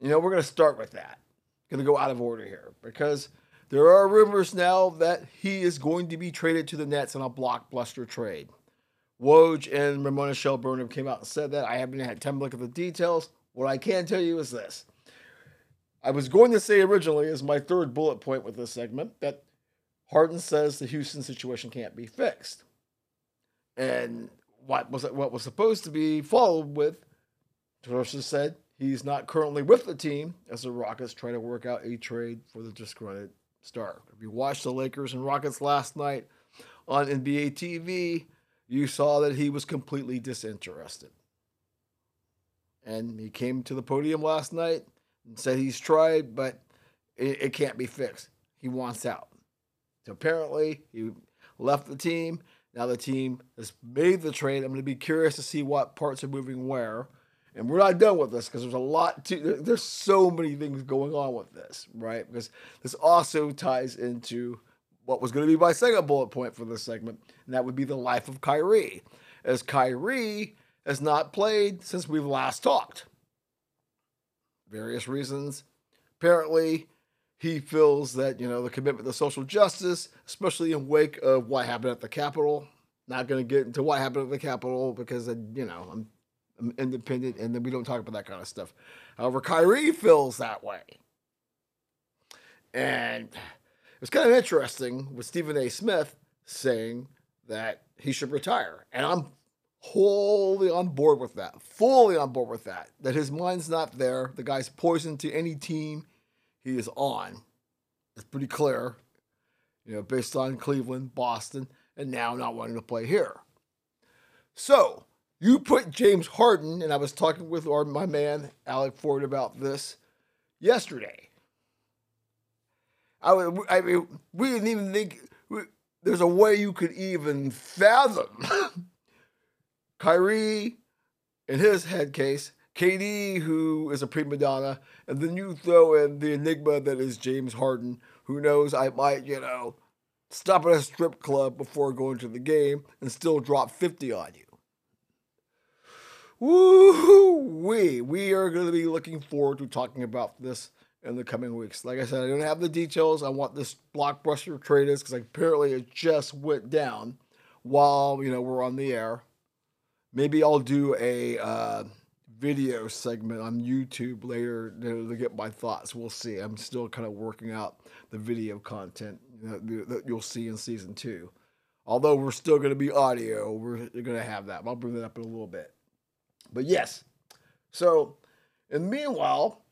You know, we're going to start with that going to go out of order here because there are rumors now that he is going to be traded to the Nets in a blockbuster trade. Woj and Ramona Shelburne came out and said that. I haven't had time to look at the details. What I can tell you is this. I was going to say originally as my third bullet point with this segment that Harden says the Houston situation can't be fixed. And what was what was supposed to be followed with Sources said He's not currently with the team as the Rockets try to work out a trade for the disgruntled star. If you watched the Lakers and Rockets last night on NBA TV, you saw that he was completely disinterested. And he came to the podium last night and said he's tried, but it, it can't be fixed. He wants out. Apparently, he left the team. Now the team has made the trade. I'm going to be curious to see what parts are moving where. And we're not done with this because there's a lot to, there's so many things going on with this, right? Because this also ties into what was going to be my second bullet point for this segment, and that would be the life of Kyrie. As Kyrie has not played since we've last talked. Various reasons. Apparently, he feels that, you know, the commitment to social justice, especially in wake of what happened at the Capitol, not going to get into what happened at the Capitol because, uh, you know, I'm independent, and then we don't talk about that kind of stuff. However, Kyrie feels that way. And it was kind of interesting with Stephen A. Smith saying that he should retire. And I'm wholly on board with that, fully on board with that, that his mind's not there. The guy's poison to any team he is on. It's pretty clear, you know, based on Cleveland, Boston, and now not wanting to play here. So, You put James Harden, and I was talking with our, my man Alec Ford about this yesterday. I, I mean, we didn't even think we, there's a way you could even fathom (laughs) Kyrie in his head case, KD, who is a prima donna, and then you throw in the enigma that is James Harden, who knows I might, you know, stop at a strip club before going to the game and still drop 50 on you. Woo wee! We are going to be looking forward to talking about this in the coming weeks. Like I said, I don't have the details on what this blockbuster trade is because apparently it just went down while you know we're on the air. Maybe I'll do a uh, video segment on YouTube later to, get my thoughts. We'll see. I'm still kind of working out the video content that you'll see in season two. Although we're still going to be audio, we're going to have that. I'll bring that up in a little bit. But yes, so and meanwhile,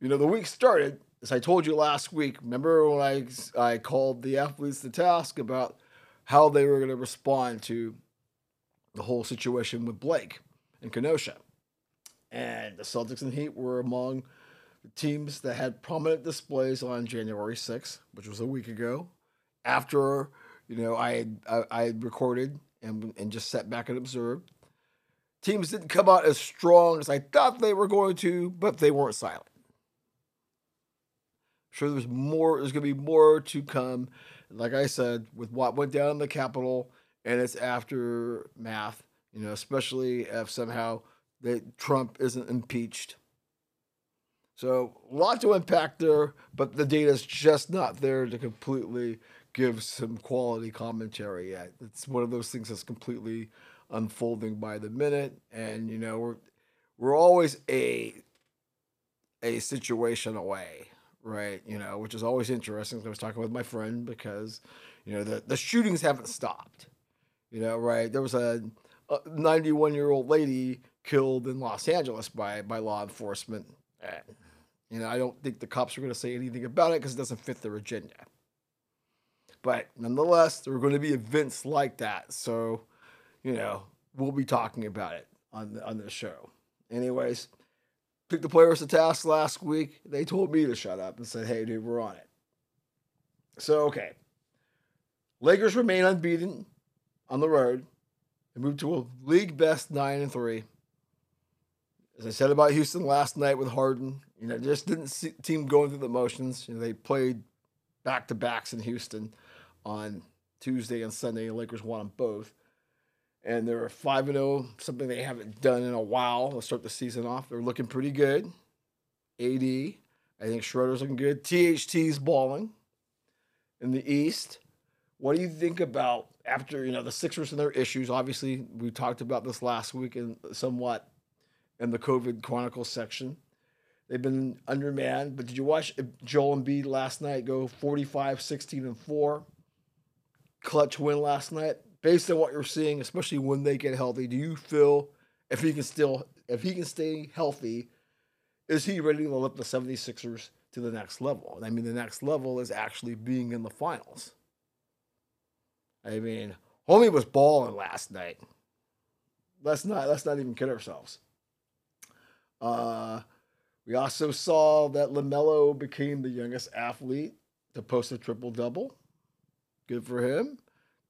you know, the week started, as I told you last week. Remember when I, I called the athletes to task about how they were going to respond to the whole situation with Blake and Kenosha? And the Celtics and Heat were among the teams that had prominent displays on January 6th, which was a week ago, after, you know, I had, I, I had recorded and, and just sat back and observed teams didn't come out as strong as I thought they were going to, but they weren't silent. I'm sure there's more, there's going to be more to come. Like I said, with what went down in the Capitol and its aftermath, you know, especially if somehow that Trump isn't impeached. So a lot to unpack there, but the data is just not there to completely give some quality commentary yet. It's one of those things that's completely unfolding by the minute, and you know we're we're always a a situation away, right? You know, which is always interesting. I was talking with my friend because you know the the shootings haven't stopped. You know, right? There was a 91 year old lady killed in Los Angeles by by law enforcement. And, you know, I don't think the cops are going to say anything about it because it doesn't fit their agenda. But nonetheless, there are going to be events like that. So you know, we'll be talking about it on the, on this show. Anyways, picked the players to task last week. They told me to shut up and said, "Hey, dude, we're on it." So okay, Lakers remain unbeaten on the road. They moved to a league best nine and three. As I said about Houston last night with Harden, you know, just didn't see team going through the motions. You know, they played back to backs in Houston on Tuesday and Sunday. The Lakers won them both and they're 5 0, something they haven't done in a while. They'll start the season off. They're looking pretty good. AD, I think Schroeder's looking good. THT's balling in the East. What do you think about after you know the Sixers and their issues? Obviously, we talked about this last week and somewhat in the COVID Chronicles section. They've been undermanned, but did you watch Joel Embiid last night go 45, 16, and 4? Clutch win last night based on what you're seeing, especially when they get healthy, do you feel if he can still if he can stay healthy, is he ready to lift the 76ers to the next level? I mean, the next level is actually being in the finals. I mean, homie was balling last night. Let's not let's not even kid ourselves. Uh, we also saw that LaMelo became the youngest athlete to post a triple double. Good for him.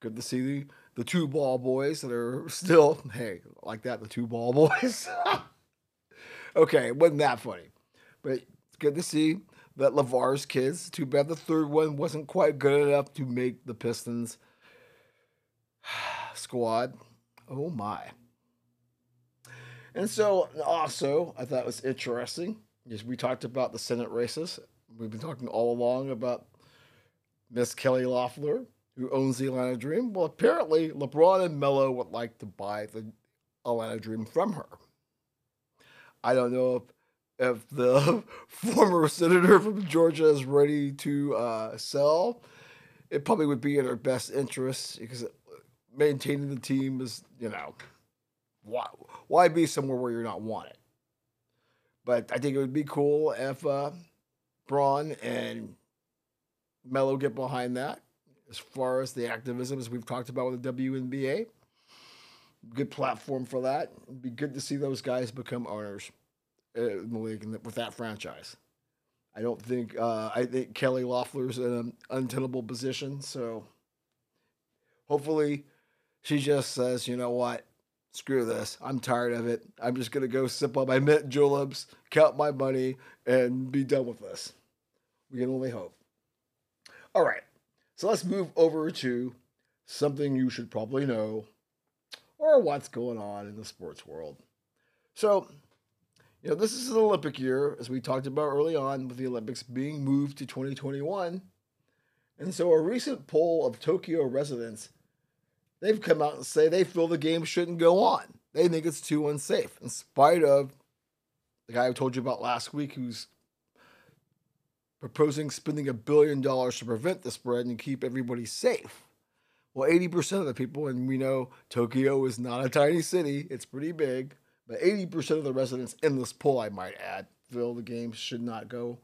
Good to see the the two ball boys that are still, (laughs) hey, like that, the two ball (laughs) boys. (laughs) okay, wasn't that funny. But it's good to see that LaVar's kids. Too bad the third one wasn't quite good enough to make the Pistons (sighs) squad. Oh my. And so also I thought it was interesting. Is we talked about the Senate races. We've been talking all along about Miss Kelly Loeffler who owns the Atlanta Dream. Well, apparently LeBron and Melo would like to buy the Atlanta Dream from her. I don't know if if the (laughs) former senator from Georgia is ready to uh, sell. It probably would be in her best interest because maintaining the team is, you know, why why be somewhere where you're not wanted? But I think it would be cool if uh, Bron and Melo get behind that as far as the activism as we've talked about with the WNBA. good platform for that. It'd be good to see those guys become owners in the league with that franchise. I don't think uh, I think Kelly Loeffler's in an untenable position, so hopefully she just says, you know what, screw this, I'm tired of it. I'm just gonna go sip on my mint juleps, count my money, and be done with this. We can only hope. All right, so let's move over to something you should probably know or what's going on in the sports world. So you know, this is an Olympic year, as we talked about early on, with the Olympics being moved to 2021. And so, a recent poll of Tokyo residents, they've come out and say they feel the game shouldn't go on. They think it's too unsafe, in spite of the guy I told you about last week, who's proposing spending a billion dollars to prevent the spread and keep everybody safe. Well, 80% of the people, and we know Tokyo is not a tiny city, it's pretty big but 80% of the residents in this poll, I might add, feel the game should not go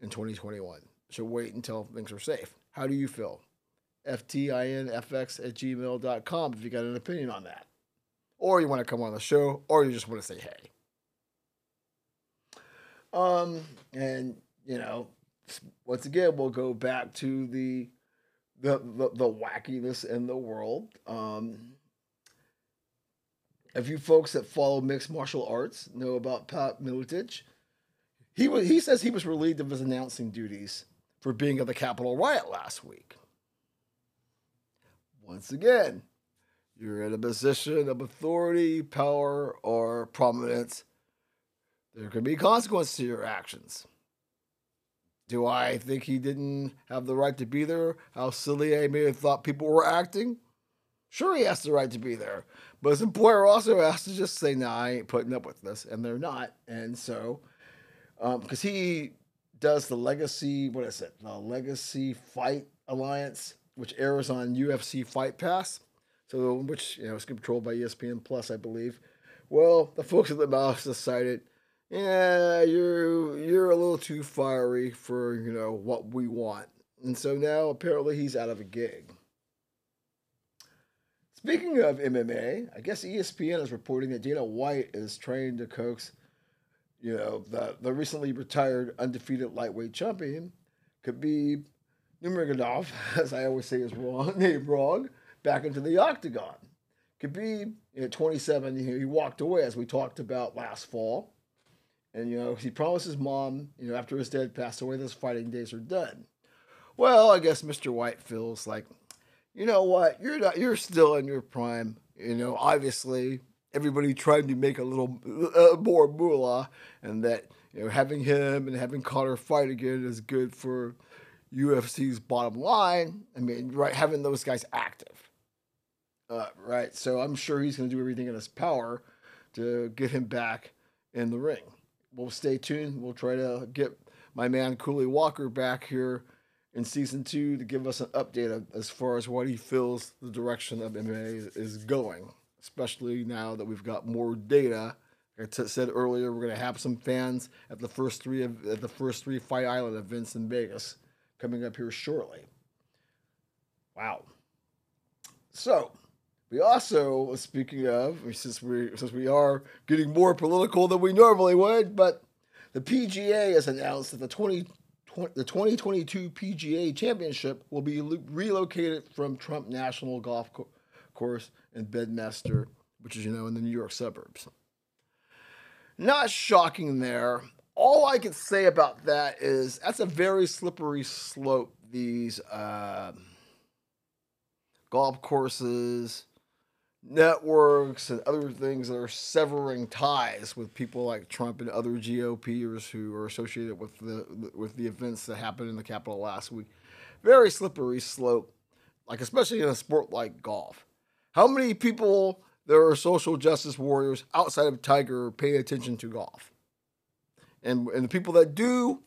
in 2021. Should wait until things are safe. How do you feel? FTINFX at gmail.com if you got an opinion on that. Or you want to come on the show, or you just want to say hey. Um, and you know, once again, we'll go back to the the the, the wackiness in the world. Um, if you folks that follow mixed martial arts know about Pat Miletich, he was, he says he was relieved of his announcing duties for being at the Capitol riot last week. Once again, you're in a position of authority, power, or prominence. There can be consequences to your actions. Do I think he didn't have the right to be there? How silly I may have thought people were acting? Sure, he has the right to be there, but his employer also has to just say, "No, nah, I ain't putting up with this," and they're not. And so, because um, he does the Legacy, what is it? The Legacy Fight Alliance, which airs on UFC Fight Pass, so which you know is controlled by ESPN Plus, I believe. Well, the folks at the mouse decided, yeah, you're you're a little too fiery for you know what we want, and so now apparently he's out of a gig. Speaking of MMA, I guess ESPN is reporting that Dana White is trying to coax, you know, the, the recently retired undefeated lightweight champion, Khabib Nurmagomedov, (laughs) as I always say is wrong, (laughs) name wrong, back into the octagon. Khabib at 27, you he walked away as we talked about last fall. And, you know, he promised his mom, you know, after his dad passed away, those fighting days are done. Well, I guess Mr. White feels like you know what? You're not. You're still in your prime. You know, obviously, everybody tried to make a little uh, more moolah, and that you know having him and having Conor fight again is good for UFC's bottom line. I mean, right, having those guys active, uh, right? So I'm sure he's going to do everything in his power to get him back in the ring. We'll stay tuned. We'll try to get my man Cooley Walker back here in season two to give us an update as far as what he feels the direction of MMA is going, especially now that we've got more data. Like I said earlier, we're going to have some fans at the first three of, at the first three Fight Island events in Vegas coming up here shortly. Wow. So we also, speaking of, since we since we are getting more political than we normally would, but the PGA has announced that the 20 the 2022 PGA Championship will be relocated from Trump National Golf Co- Course in Bedminster, which is, you know, in the New York suburbs. Not shocking there. All I can say about that is that's a very slippery slope, these uh, golf courses networks and other things that are severing ties with people like Trump and other GOPers who are associated with the with the events that happened in the Capitol last week. Very slippery slope, like especially in a sport like golf. How many people there are social justice warriors outside of Tiger pay attention to golf? And and the people that do,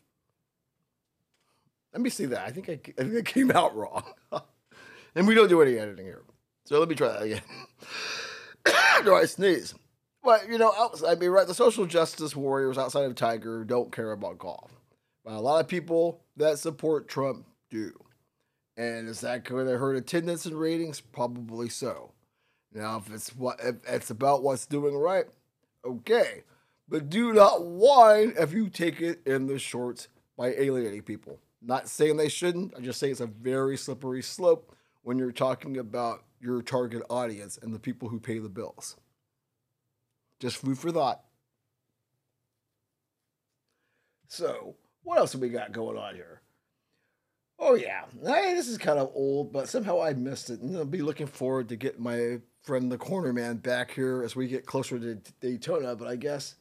let me see that. I think I, I think it came out wrong. (laughs) and we don't do any editing here. So let me try that again. (coughs) Do I sneeze? But you know, I mean, right? The social justice warriors outside of Tiger don't care about golf. But a lot of people that support Trump do. And is that going to hurt attendance and ratings? Probably so. Now, if it's what if it's about what's doing right, okay. But do not whine if you take it in the shorts by alienating people. Not saying they shouldn't. I just say it's a very slippery slope when you're talking about your target audience and the people who pay the bills. Just food for thought. So, what else have we got going on here? Oh yeah, hey, this is kind of old, but somehow I missed it, and I'll be looking forward to get my friend the corner man back here as we get closer to Daytona. But I guess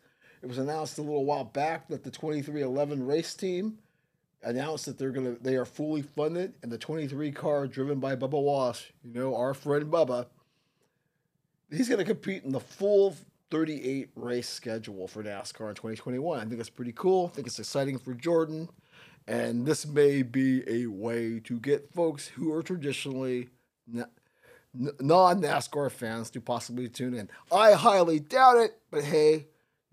it was announced a little while back that the 23XI race team announced that they're gonna they are fully funded, and the 23 car driven by Bubba Wallace, you know our friend Bubba, he's gonna compete in the full 38 race schedule for NASCAR in 2021. I think that's pretty cool. I think it's exciting for Jordan. And this may be a way to get folks who are traditionally non NASCAR fans to possibly tune in. I highly doubt it, but hey,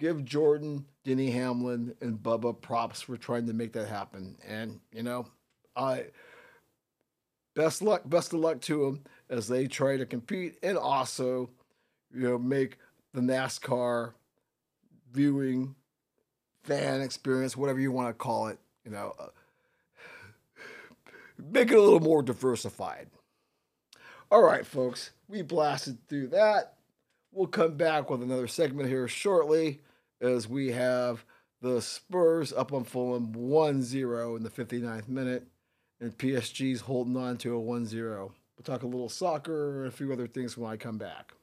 give Jordan, Denny Hamlin, and Bubba props for trying to make that happen. And, you know, I best luck, best of luck to them as they try to compete and also, you know, make the NASCAR viewing fan experience, whatever you want to call it, you know, uh, make it a little more diversified. All right, folks, we blasted through that. We'll come back with another segment here shortly as we have the Spurs up on Fulham 1 0 in the 59th minute, and PSG's holding on to a 1 0. We'll talk a little soccer and a few other things when I come back.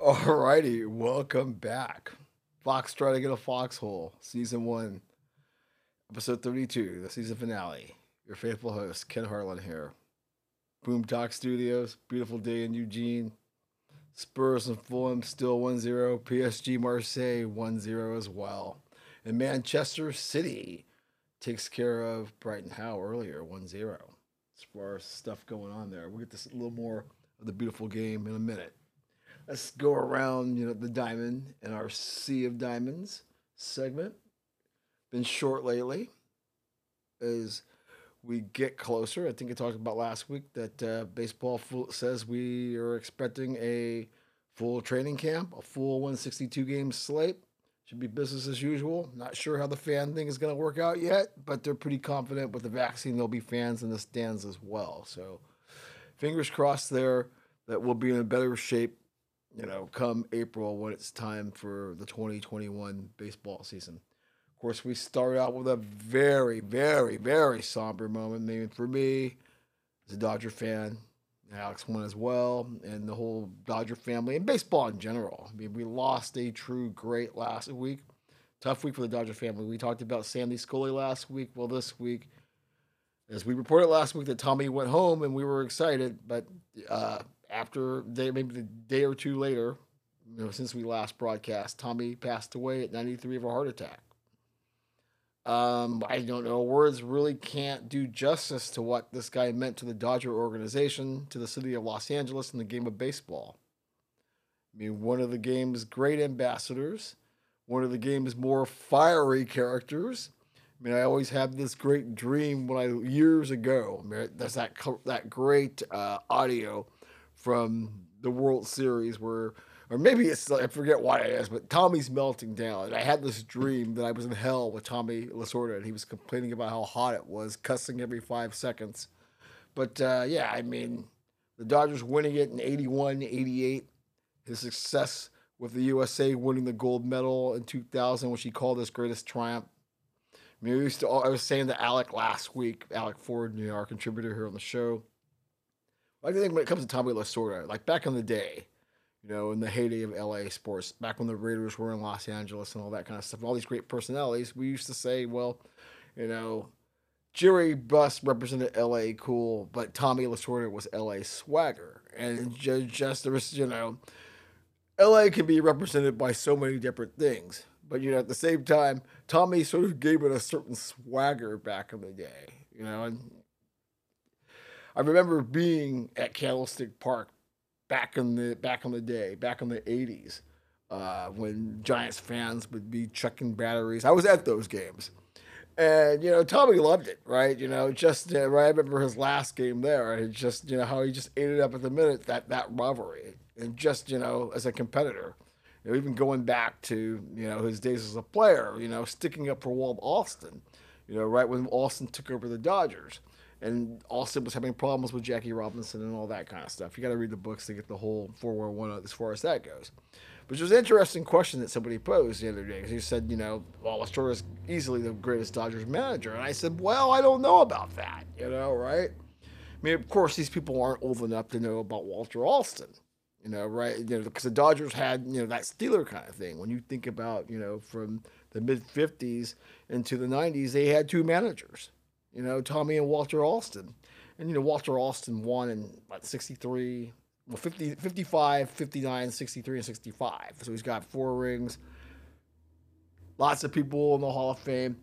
Alrighty, welcome back. Foxtrotting in a foxhole, season one, episode 32, the season finale. Your faithful host, Ken Harlan here. Boom Talk Studios, beautiful day in Eugene. Spurs and Fulham still 1 0. PSG Marseille 1 0 as well. And Manchester City takes care of Brighton Hove earlier 1 0. As far as stuff going on there, we'll get this a little more of the beautiful game in a minute let's go around, you know, the diamond in our Sea of Diamonds segment. Been short lately as we get closer. I think I talked about last week that uh, baseball says we are expecting a full training camp, a full 162 game slate. Should be business as usual. Not sure how the fan thing is going to work out yet, but they're pretty confident with the vaccine there'll be fans in the stands as well. So fingers crossed there that we'll be in a better shape you know, come April when it's time for the 2021 baseball season. Of course, we start out with a very, very, very somber moment. Mean, for me, as a Dodger fan, Alex won as well, and the whole Dodger family and baseball in general. I mean, we lost a true great last week. Tough week for the Dodger family. We talked about Sandy Scully last week. Well, this week, as we reported last week, that Tommy went home, and we were excited, but uh, after day, maybe the day or two later, you know, since we last broadcast, Tommy passed away at 93 of a heart attack. Um, I don't know. Words really can't do justice to what this guy meant to the Dodger organization, to the city of Los Angeles, and the game of baseball. I mean, one of the game's great ambassadors, one of the game's more fiery characters. I mean, I always had this great dream when I years ago. I mean, there's that that great uh, audio from the World Series where, or maybe it's I forget why it is, but Tommy's melting down. And I had this dream that I was in hell with Tommy Lasorda, and he was complaining about how hot it was, cussing every five seconds. But uh, yeah, I mean, the Dodgers winning it in 81, 88, his success with the USA winning the gold medal in 2000, which he called his greatest triumph. I mean, we used to, I was saying to Alec last week, Alec Ford, our contributor here on the show, I think when it comes to Tommy Lasorda, like back in the day, you know, in the heyday of LA sports, back when the Raiders were in Los Angeles and all that kind of stuff, all these great personalities, we used to say, well, you know, Jerry Buss represented LA cool, but Tommy Lasorda was LA swagger. And just, just there was, you know, LA can be represented by so many different things. but you know, at the same time, Tommy sort of gave it a certain swagger back in the day. You know, and I remember being at Candlestick Park back in the back in the day, back in the '80s, uh, when Giants fans would be chucking batteries. I was at those games, and you know Tommy loved it, right? You know, just uh, right. I remember his last game there, and just you know how he just ate it up at the minute that that rivalry, and just you know as a competitor. You know, even going back to you know his days as a player, you know, sticking up for Walt Alston, you know, right when Alston took over the Dodgers, and Alston was having problems with Jackie Robinson and all that kind of stuff. You got to read the books to get the whole 411 as far as that goes. Which was an interesting question that somebody posed the other day. Because he said, you know, well, Alston is easily the greatest Dodgers manager. And I said, well, I don't know about that, you know, right? I mean, of course, these people aren't old enough to know about Walter Alston, you know, right? You know, because the Dodgers had, you know, that Steeler kind of thing. When you think about, you know, from the mid 50s into the 90s, they had two managers you know, Tommy and Walter Alston. And, you know, Walter Alston won in, what, 63, well, 50, 55, 59, 63, and 65. So he's got four rings. Lots of people in the Hall of Fame.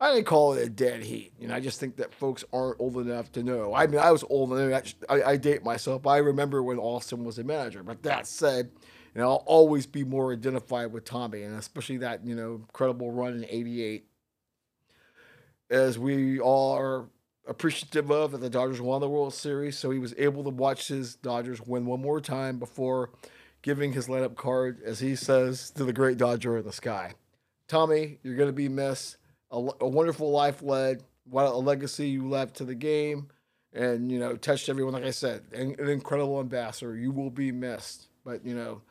I didn't call it a dead heat. You know, I just think that folks aren't old enough to know. I mean, I was old enough. I, I date myself. I remember when Alston was a manager. But that said, you know, I'll always be more identified with Tommy, and especially that, you know, incredible run in 88 as we all are appreciative of that the Dodgers won the World Series. So he was able to watch his Dodgers win one more time before giving his lineup card, as he says, to the great Dodger in the sky. Tommy, you're going to be missed. A, a wonderful life led, what a legacy you left to the game, and you know touched everyone. Like I said, an, an incredible ambassador. You will be missed, but you know,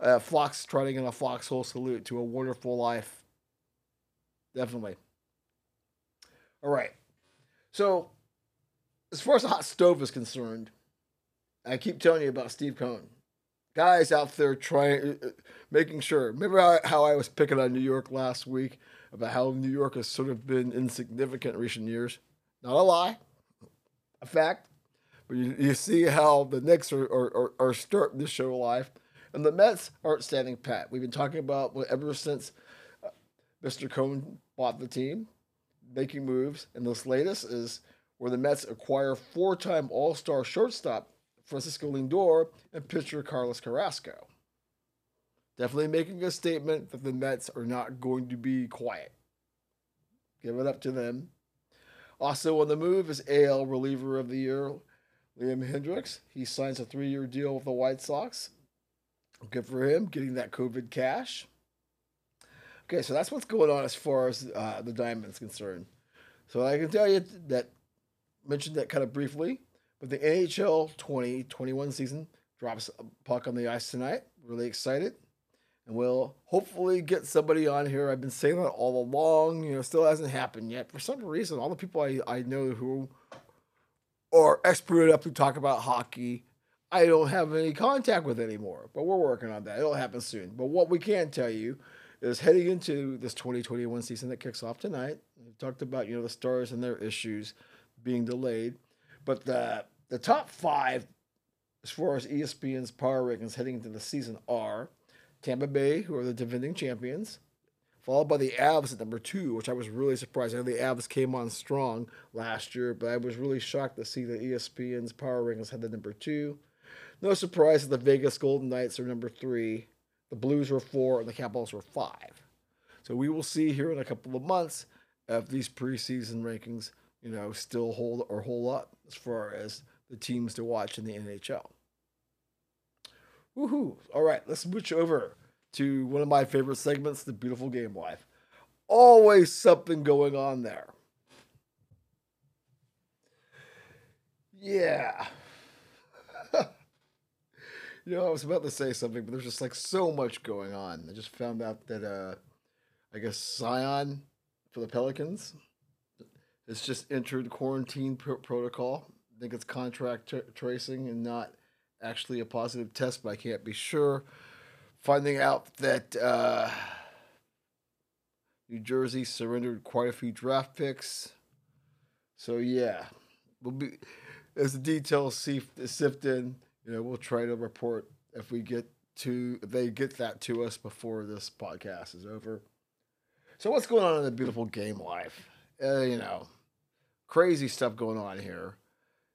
uh, Foxtrotting in a foxhole salute to a wonderful life. Definitely. All right. So, as far as the hot stove is concerned, I keep telling you about Steve Cohen. Guys out there trying, uh, uh, making sure. Remember how, I was picking on New York last week about how New York has sort of been insignificant in recent years? Not a lie, a fact. But you, you see how the Knicks are, are, are, starting to show life, and the Mets aren't standing pat. We've been talking about ever since uh, Mr. Cohen bought the team making moves, and this latest is where the Mets acquire four-time All-Star shortstop Francisco Lindor and pitcher Carlos Carrasco. Definitely making a statement that the Mets are not going to be quiet. Give it up to them. Also on the move is AL reliever of the year, Liam Hendriks. He signs a three-year deal with the White Sox. Good for him, getting that COVID cash. Okay, so that's what's going on as far as uh, the Diamond's concerned. So I can tell you that mentioned that kind of briefly, but the NHL 2021 season drops a puck on the ice tonight. Really excited. And we'll hopefully get somebody on here. I've been saying that all along. You know, still hasn't happened yet. For some reason, all the people I, I know who are expert enough to talk about hockey, I don't have any contact with anymore. But we're working on that. It'll happen soon. But what we can tell you is heading into this 2021 season that kicks off tonight. We talked about you know the stars and their issues being delayed, but the the top five as far as ESPN's power rankings heading into the season are Tampa Bay, who are the defending champions, followed by the Avs at number two, which I was really surprised. I know the Avs came on strong last year, but I was really shocked to see that ESPN's power rankings had the number two. No surprise that the Vegas Golden Knights are number three, the Blues were four, and the Capitals were five. So we will see here in a couple of months if these preseason rankings, you know, still hold or hold up as far as the teams to watch in the NHL. Woohoo! All right, let's switch over to one of my favorite segments, the beautiful game life. Always something going on there. Yeah. You know, I was about to say something, but there's just like so much going on. I just found out that uh I guess Zion for the Pelicans has just entered quarantine pr- protocol. I think it's contract tracing and not actually a positive test, but I can't be sure. Finding out that uh, New Jersey surrendered quite a few draft picks. So yeah, we'll be as the details sift in you know, we'll try to report if we get to if they get that to us before this podcast is over. So what's going on in the beautiful game life? Uh, you know, crazy stuff going on here.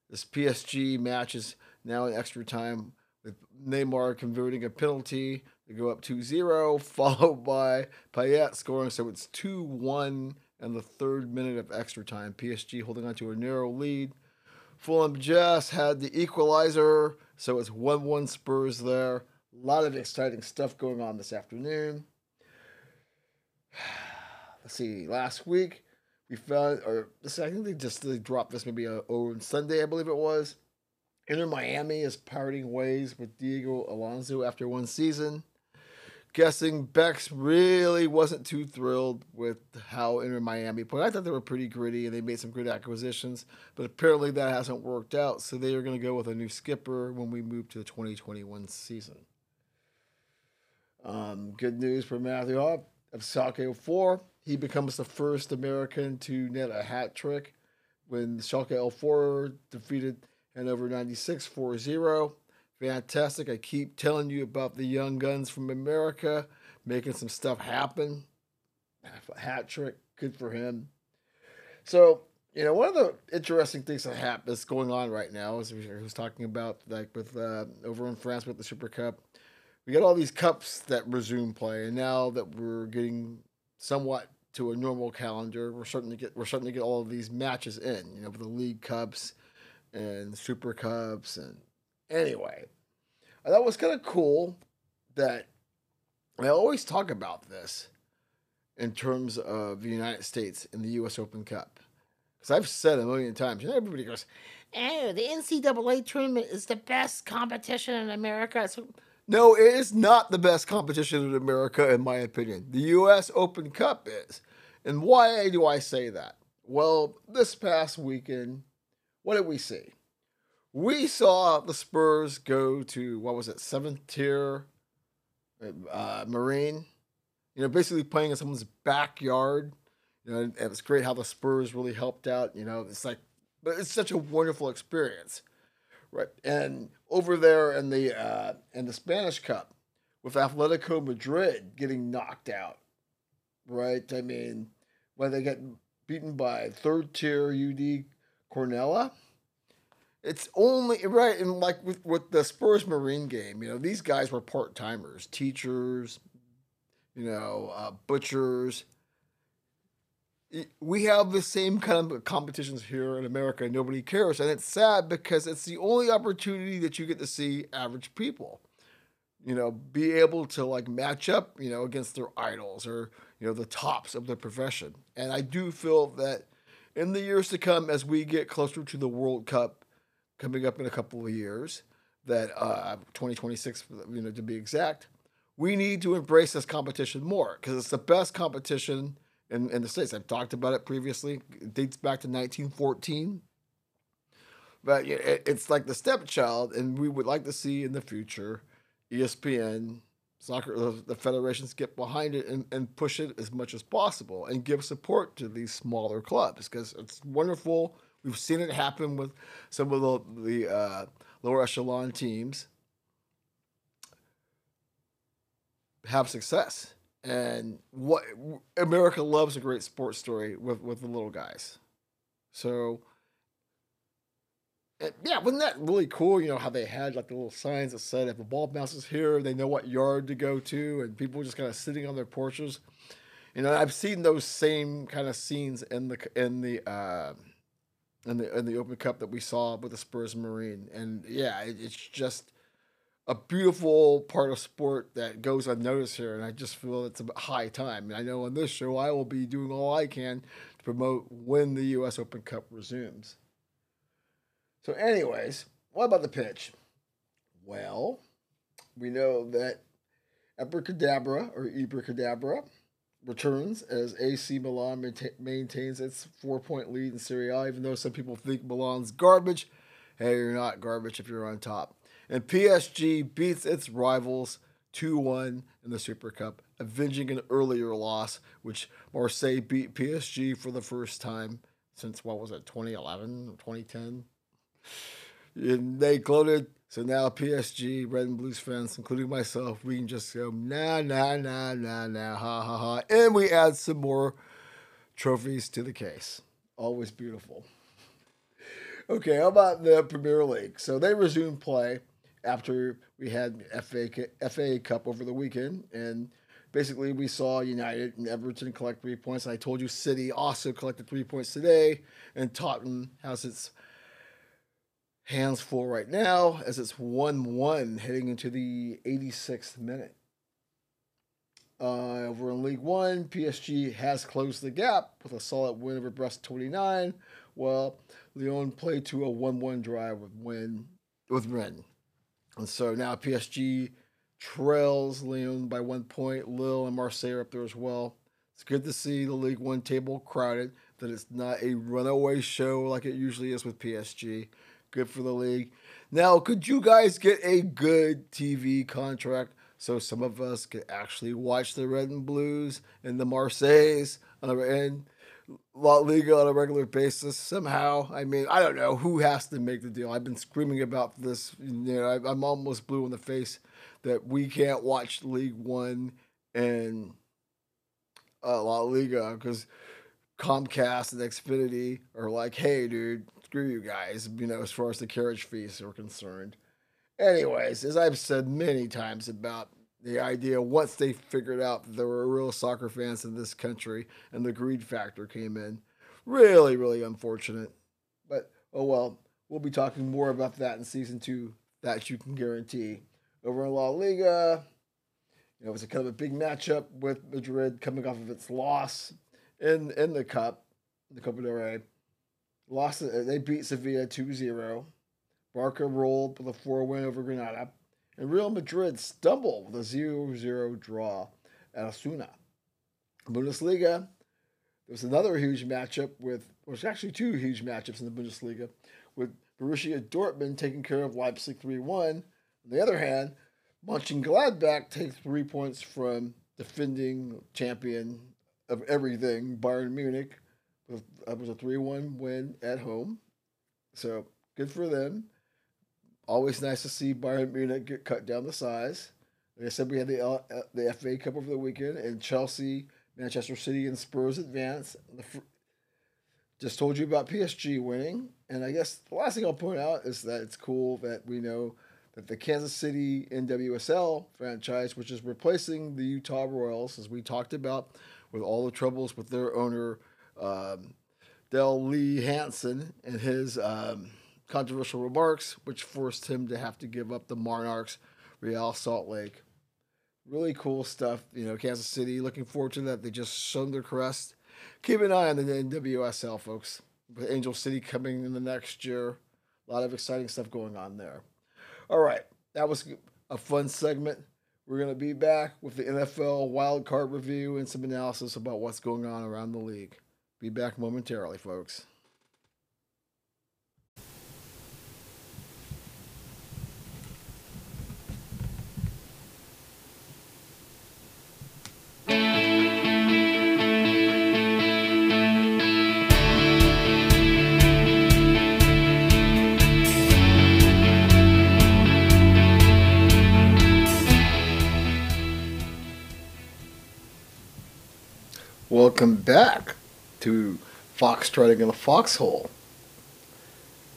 This PSG match is now in extra time with Neymar converting a penalty to go up 2-0, (laughs) followed by Payet scoring. So it's 2-1 in the third minute of extra time. PSG holding on to a narrow lead. Fulham just had the equalizer, so it's 1-1 Spurs there. A lot of exciting stuff going on this afternoon. (sighs) Let's see, last week we found, or I think they just they dropped this maybe uh, on Sunday, I believe it was. Inter Miami is parting ways with Diego Alonso after one season. Guessing Bex really wasn't too thrilled with how Inter Miami played. I thought they were pretty gritty and they made some good acquisitions, but apparently that hasn't worked out. So they are going to go with a new skipper when we move to the 2021 season. Um, good news for Matthew Hoppe of Schalke 04. He becomes the first American to net a hat trick when Schalke 04 defeated Hannover 96 4 0. Fantastic. I keep telling you about the young guns from America making some stuff happen. Hat trick. Good for him. So, you know, one of the interesting things that happen that's going on right now is who's talking about like with uh, over in France with the Super Cup we got all these cups that resume play, and now that we're getting somewhat to a normal calendar, we're starting to get we're starting to get all of these matches in. You know, with the League Cups and Super Cups, and anyway, I thought it was kind of cool that I always talk about this in terms of the United States in the U.S. Open Cup. Because I've said a million times, you know, everybody goes, "Oh, the NCAA tournament is the best competition in America." So no, it is not the best competition in America, in my opinion. The U.S. Open Cup is. And why do I say that? Well, this past weekend, what did we see? We saw the Spurs go to, what was it, seventh tier uh, Marine. You know, basically playing in someone's backyard. You know, it was great how the Spurs really helped out. You know, it's like, but it's such a wonderful experience. Right. And over there in the uh, in the Spanish Cup with Atletico Madrid getting knocked out. Right? I mean, when they get beaten by third tier UD Cornellà. It's only right, and like with, with the Spurs Marine game, you know, these guys were part timers, teachers, you know, uh, butchers, we have the same kind of competitions here in America. and Nobody cares, and it's sad because it's the only opportunity that you get to see average people, you know, be able to like match up, you know, against their idols or you know the tops of their profession. And I do feel that in the years to come, as we get closer to the World Cup coming up in a couple of years, that uh, 2026, you know, to be exact, we need to embrace this competition more because it's the best competition in, in the States. I've talked about it previously. It dates back to 1914. But it, it's like the stepchild, and we would like to see in the future ESPN, soccer, the federations get behind it and, and push it as much as possible and give support to these smaller clubs because it's wonderful. We've seen it happen with some of the, the uh, lower echelon teams have success and what America loves a great sports story with with the little guys. So yeah, wasn't that really cool? You know how they had like the little signs that said if a ball bounces here, they know what yard to go to, and people just kind of sitting on their porches. You know, I've seen those same kind of scenes in the in the uh, in the in the Open Cup that we saw with the Spurs and Marine, and yeah, it, it's just a beautiful part of sport that goes unnoticed here, and I just feel it's a high time. And I know on this show I will be doing all I can to promote when the U.S. Open Cup resumes. So, anyways, what about the pitch? Well, we know that Abracadabra or Ibracadabra returns as AC Milan maintains its four point lead in Serie A, even though some people think Milan's garbage. Hey, you're not garbage if you're on top. And PSG beats its rivals 2 1 in the Super Cup, avenging an earlier loss, which Marseille beat PSG for the first time since, what was it, 2011, or 2010? And they gloated So now PSG, Red and Blues fans, including myself, we can just go nah nah nah nah nah ha ha ha, and we add some more trophies to the case. Always beautiful. Okay, how about the Premier League? So they resumed play after we had FA FA Cup over the weekend, and basically we saw United and Everton collect three points. I told you City also collected three points today, and Tottenham has its hands full right now as it's 1 1 heading into the 86th minute. Uh, over in League One, PSG has closed the gap with a solid win over Brest 29. Well, Lyon played to a 1 1 drive with win with Rennes. And so now PSG trails Lyon by one point. Lille and Marseille are up there as well. It's good to see the League One table crowded, that it's not a runaway show like it usually is with PSG. Good for the league. Now, could you guys get a good TV contract so some of us could actually watch the Red and Blues and the Marseilles and La Liga on a regular basis somehow. I mean, I don't know who has to make the deal. I've been screaming about this. You know, I, am almost blue in the face that we can't watch League One and uh, La Liga because Comcast and Xfinity are like, hey, dude, screw you guys, you know, as far as the carriage fees are concerned. Anyways, as I've said many times about the idea, once they figured out that there were real soccer fans in this country and the greed factor came in, really, really unfortunate. But oh well, we'll be talking more about that in season two. That you can guarantee. Over in La Liga, you know, it was a kind of a big matchup with Madrid coming off of its loss in in the cup, the Copa del Rey. Lost they beat Sevilla 2-0. Barca rolled with a 4 win over Granada. And Real Madrid stumbled with a 0-0 draw at Osasuna. Bundesliga, there was another huge matchup with, well, was actually two huge matchups in the Bundesliga, with Borussia Dortmund taking care of Leipzig 3 1. On the other hand, Mönchengladbach takes three points from defending champion of everything, Bayern Munich. It was a 3 1 win at home. So good for them. Always nice to see Bayern Munich get cut down the size. Like I said, we had the uh, the FA Cup over the weekend, and Chelsea, Manchester City, and Spurs advance. Fr- just told you about PSG winning, and I guess the last thing I'll point out is that it's cool that we know that the Kansas City NWSL franchise, which is replacing the Utah Royals, as we talked about, with all the troubles with their owner, um, Dale Lee Hansen, and his um, controversial remarks, which forced him to have to give up the Monarchs Real Salt Lake. Really cool stuff. You know, Kansas City, looking forward to that. They just shown their crest. Keep an eye on the NWSL, folks. With Angel City coming in the next year. A lot of exciting stuff going on there. All right, that was a fun segment. We're going to be back with the NFL wild card review and some analysis about what's going on around the league. Be back momentarily, folks. Welcome back to Foxtrotting in the Foxhole,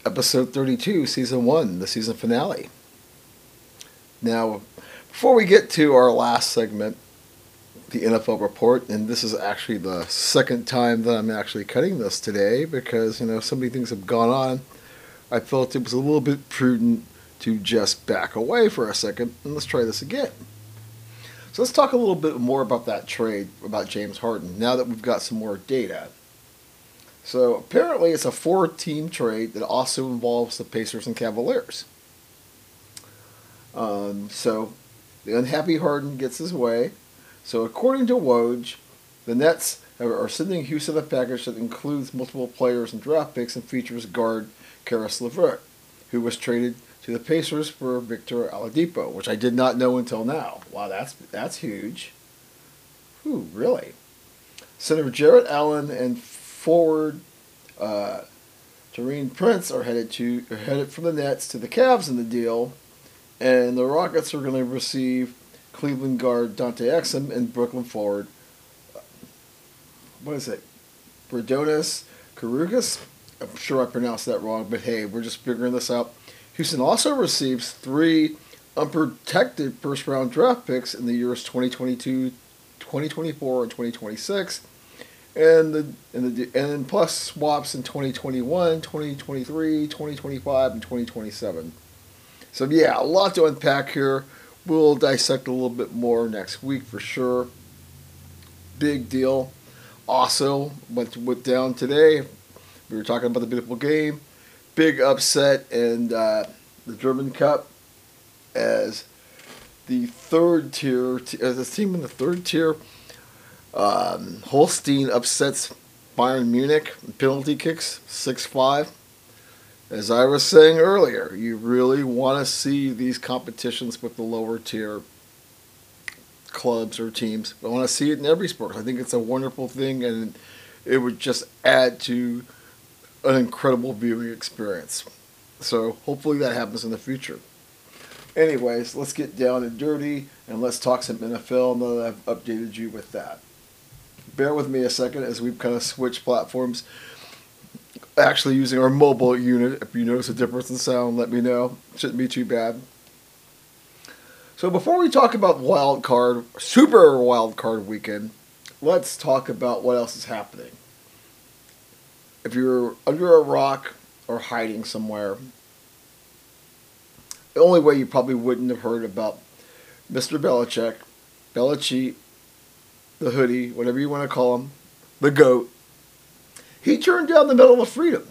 episode 32, season one, the season finale. Now, before we get to our last segment, the NFL report, and this is actually the second time that I'm actually cutting this today because, you know, so many things have gone on. I felt it was a little bit prudent to just back away for a second and let's try this again. So let's talk a little bit more about that trade about James Harden now that we've got some more data. So apparently it's a four team trade that also involves the Pacers and Cavaliers. Um, so the unhappy Harden gets his way. So according to Woj, the Nets are sending Houston a package that includes multiple players and draft picks and features guard Caris LeVert, who was traded to the Pacers for Victor Oladipo, which I did not know until now. Wow, that's that's huge. Whew, really? Senator Jarrett Allen and forward uh, Prince are headed to are headed from the Nets to the Cavs in the deal And the Rockets are going to receive Cleveland guard Dante Exum and Brooklyn forward. What is it? Bradonis Karugas? I'm sure I pronounced that wrong, but hey, we're just figuring this out. Houston also receives three unprotected first round draft picks in the years 2022, 2024, and 2026. And the and the and plus swaps in 2021, 2023, 2025, and 2027. So yeah, a lot to unpack here. We'll dissect a little bit more next week for sure. Big deal. Also, went went down today. We were talking about the beautiful game. Big upset in uh, the German Cup as the third tier, as a team in the third tier, um, Holstein upsets Bayern Munich penalty kicks six five as I was saying earlier, you really want to see these competitions with the lower tier clubs or teams. I want to see it in every sport. I think it's a wonderful thing, and it would just add to an incredible viewing experience. So hopefully that happens in the future. Anyways, let's get down and dirty and let's talk some NFL now that I've updated you with that. Bear with me a second as we've kind of switched platforms actually using our mobile unit. If you notice a difference in sound, let me know. Shouldn't be too bad. So before we talk about wild card, super wild card weekend, let's talk about what else is happening. If you're under a rock or hiding somewhere, the only way you probably wouldn't have heard about Mr. Belichick, Belichick, the hoodie, whatever you want to call him, the goat, he turned down the Medal of Freedom,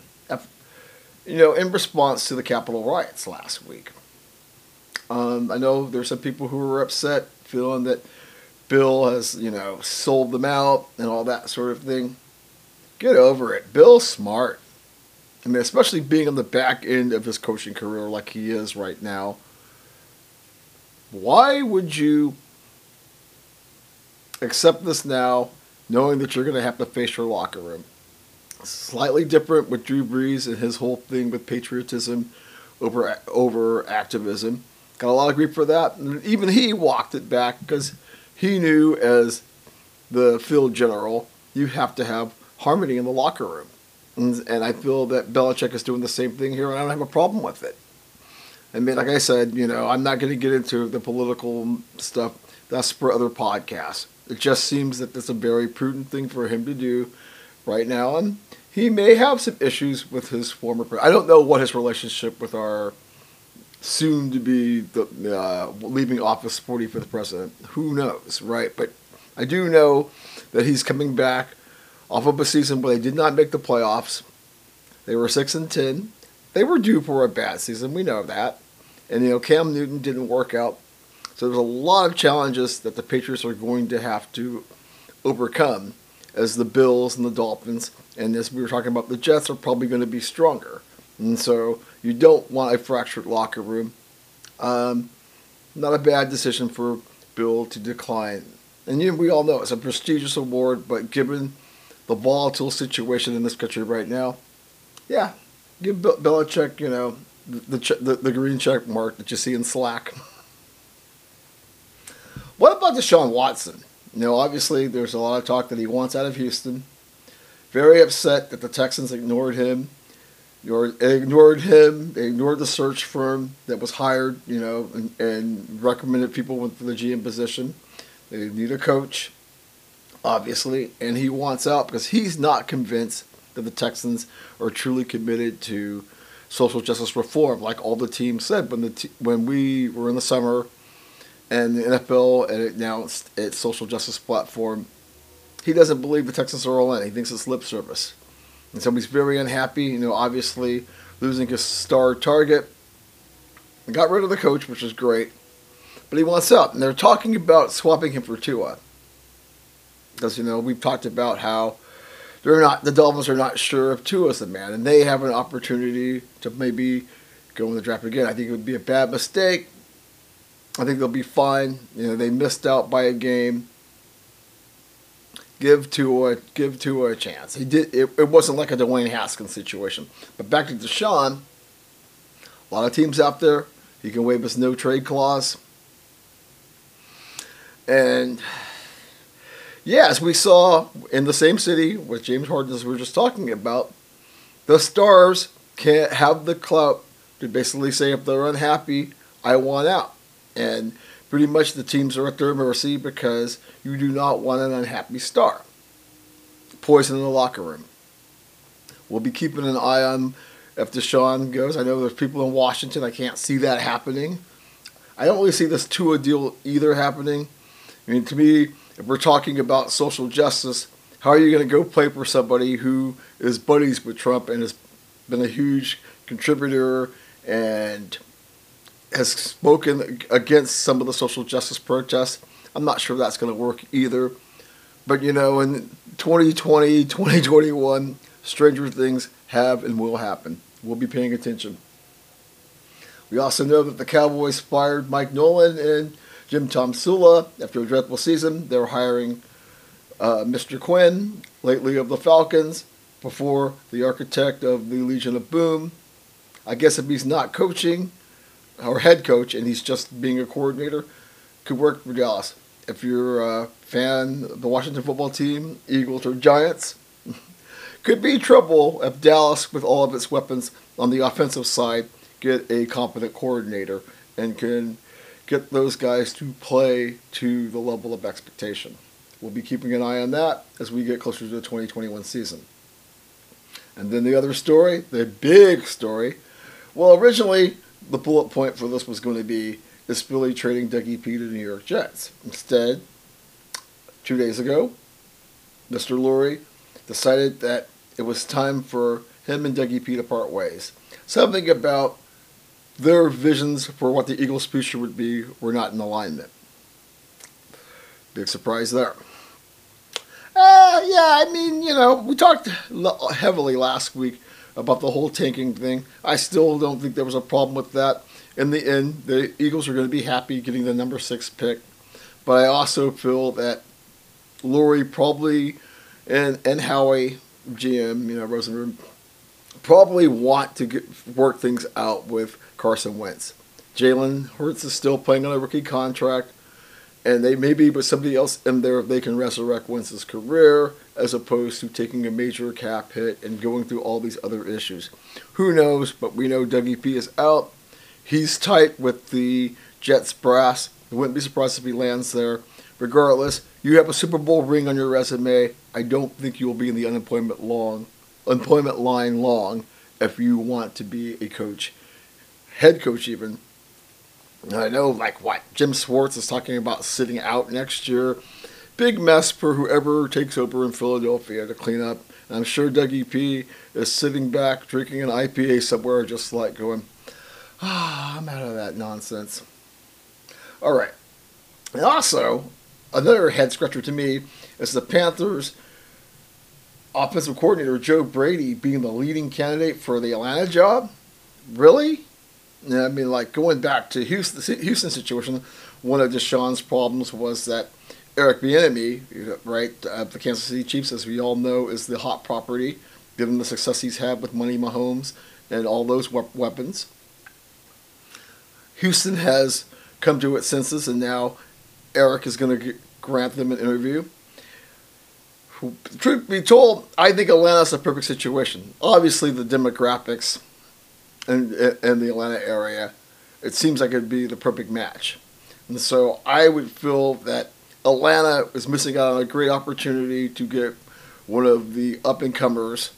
you know, in response to the Capitol riots last week. Um, I know there's some people who were upset, feeling that Bill has, you know, sold them out and all that sort of thing. Get over it. Bill's smart. I mean, especially being on the back end of his coaching career like he is right now. Why would you accept this now, knowing that you're going to have to face your locker room? slightly different with Drew Brees and his whole thing with patriotism over over activism. Got a lot of grief for that. And even he walked it back because he knew as the field general, you have to have harmony in the locker room. And, and I feel that Belichick is doing the same thing here, and I don't have a problem with it. I mean, like I said, you know, I'm not going to get into the political stuff. That's for other podcasts. It just seems that it's a very prudent thing for him to do right now, and he may have some issues with his former. I don't know what his relationship with our soon to be the uh, leaving office 45th president. Who knows, right? But I do know that he's coming back off of a season where they did not make the playoffs. They were six and ten. They were due for a bad season. We know that. And you know Cam Newton didn't work out. So there's a lot of challenges that the Patriots are going to have to overcome as the Bills and the Dolphins, and as we were talking about, the Jets are probably going to be stronger. And so you don't want a fractured locker room. Um, not a bad decision for Bill to decline. And you we all know it's a prestigious award, but given the volatile situation in this country right now, yeah, give Belichick, you know, the, the, the, green check mark that you see in Slack. What about Deshaun Watson? You know, obviously, there's a lot of talk that he wants out of Houston. Very upset that the Texans ignored him, ignored him, They ignored the search firm that was hired, you know, and, and recommended people for the GM position. They need a coach, obviously, and he wants out because he's not convinced that the Texans are truly committed to social justice reform, like all the teams said when the when we were in the summer and the NFL announced its social justice platform. He doesn't believe the Texans are all in. He thinks it's lip service. And so he's very unhappy, you know, obviously losing his star target. Got rid of the coach, which is great. But he wants out. And they're talking about swapping him for Tua. Because, you know, we've talked about how they're not the Dolphins are not sure if Tua's the man. And they have an opportunity to maybe go in the draft again. I think it would be a bad mistake I think they'll be fine. You know, they missed out by a game. Give Tua, give Tua a chance. He did. It, it wasn't like a Dwayne Haskins situation. But back to Deshaun, a lot of teams out there, He can waive his no trade clause. And yes, we saw in the same city with James Harden as we were just talking about, the stars can't have the clout to basically say if they're unhappy, I want out. And pretty much the teams are at their mercy because you do not want an unhappy star. Poison in the locker room. We'll be keeping an eye on if Deshaun goes. I know there's people in Washington. I can't see that happening. I don't really see this Tua deal either happening. I mean, to me, if we're talking about social justice, how are you going to go play for somebody who is buddies with Trump and has been a huge contributor and has spoken against some of the social justice protests? I'm not sure that's going to work either. But you know, in 2020, 2021, stranger things have and will happen. We'll be paying attention. We also know that the Cowboys fired Mike Nolan and Jim Tomsula after a dreadful season. They're hiring uh, Mr. Quinn, lately of the Falcons, before the architect of the Legion of Boom. I guess if he's not coaching or head coach and he's just being a coordinator, could work for Dallas. If you're a fan of the Washington football team, Eagles or Giants, (laughs) could be trouble if Dallas, with all of its weapons on the offensive side, get a competent coordinator and can get those guys to play to the level of expectation. We'll be keeping an eye on that as we get closer to the 2021 season. And then the other story, the big story. Well, originally the bullet point for this was going to be is Philly trading Dougie P to the New York Jets. Instead, two days ago, Mr. Lurie decided that it was time for him and Dougie P to part ways. Something about their visions for what the Eagles' future would be were not in alignment. Big surprise there. Uh, yeah, I mean, you know, we talked heavily last week about the whole tanking thing. I still don't think there was a problem with that. In the end, the Eagles are going to be happy getting the number six pick. But I also feel that Lurie probably and and Howie GM, you know, Rosenberg, probably want to get, work things out with Carson Wentz. Jalen Hurts is still playing on a rookie contract, and they maybe with somebody else in there if they can resurrect Wentz's career as opposed to taking a major cap hit and going through all these other issues. Who knows? But we know Dougie P is out. He's tight with the Jets brass. I wouldn't be surprised if he lands there. Regardless, you have a Super Bowl ring on your resume. I don't think you'll be in the unemployment long, unemployment line long if you want to be a coach, head coach even. I know, like what Jim Schwartz is talking about sitting out next year. Big mess for whoever takes over in Philadelphia to clean up. And I'm sure Dougie P is sitting back drinking an IPA somewhere, just like going, ah, I'm out of that nonsense. All right. And also, another head scratcher to me is the Panthers offensive coordinator Joe Brady being the leading candidate for the Atlanta job. Really? I mean, like going back to Houston, Houston situation, one of Deshaun's problems was that Eric Bieniemy, right, uh, the Kansas City Chiefs, as we all know, is the hot property, given the success he's had with Money Mahomes and all those weapons. Houston has come to its senses, and now Eric is going to grant them an interview. Truth be told, I think Atlanta's a perfect situation. Obviously, the demographics in, in the Atlanta area, it seems like it'd be the perfect match. And so I would feel that Atlanta is missing out on a great opportunity to get one of the up and comers.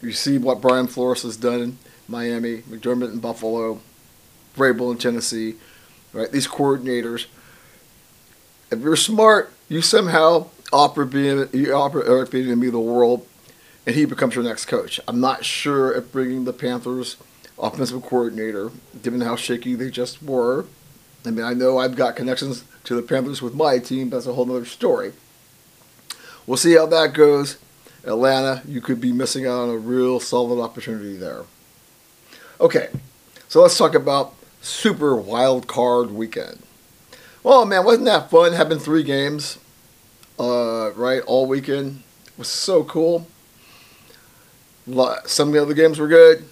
You see what Brian Flores has done in Miami, McDermott in Buffalo, Vrabel in Tennessee, right? These coordinators. If you're smart, you somehow offer being you offer Eric Bieniemy the world, and he becomes your next coach. I'm not sure if bringing the Panthers offensive coordinator, given how shaky they just were. I mean, I know I've got connections to the Panthers with my team. That's a whole other story. We'll see how that goes. Atlanta, you could be missing out on a real solid opportunity there. Okay, so let's talk about Super Wild Card Weekend. Well, man, wasn't that fun having three games, uh, right, all weekend? It was so cool. Some of the other games were good.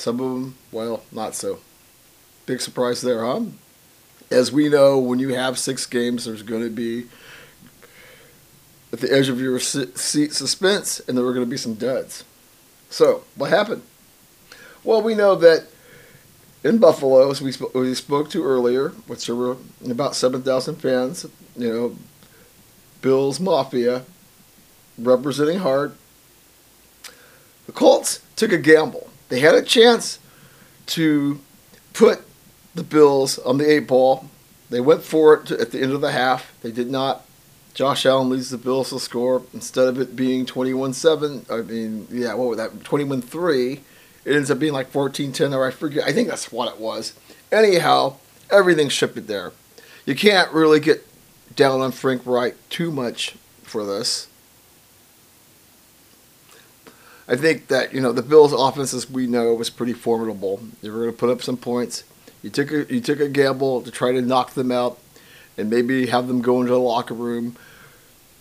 Some of them, well, not so. big surprise there, huh? As we know, when you have six games, there's going to be at the edge of your seat suspense, and there were going to be some duds. So, what happened? Well, we know that in Buffalo, as we, sp- we spoke to earlier, which there were about 7,000 fans, you know, Bills Mafia representing Hart. The Colts took a gamble. They had a chance to put the Bills on the eight ball. They went for it at the end of the half. They did not. Josh Allen leads the Bills to score. Instead of it being 21 7, I mean, yeah, what was that? 21 3. It ends up being like 14 10, or I forget. I think that's what it was. Anyhow, everything shifted there. You can't really get down on Frank Reich too much for this. I think that you know the Bills' offense, as we know, was pretty formidable. They were going to put up some points. You took a you took a gamble to try to knock them out, and maybe have them go into the locker room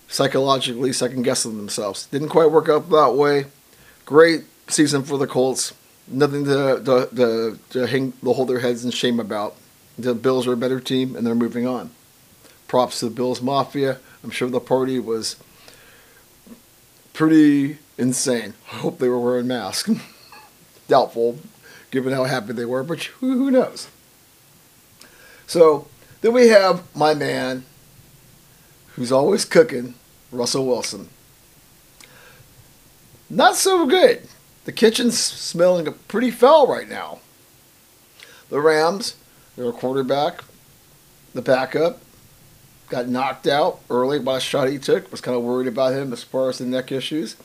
psychologically second guessing themselves. Didn't quite work out that way. Great season for the Colts. Nothing to to, to, to hang to hold their heads in shame about. The Bills are a better team, and they're moving on. Props to the Bills Mafia. I'm sure the party was pretty insane. I hope they were wearing masks. (laughs) Doubtful, given how happy they were, but who, knows? So then we have my man, who's always cooking, Russell Wilson. Not so good. The kitchen's smelling pretty foul right now. The Rams, their quarterback, the backup, got knocked out early by a shot he took. Was kind of worried about him as far as the neck issues.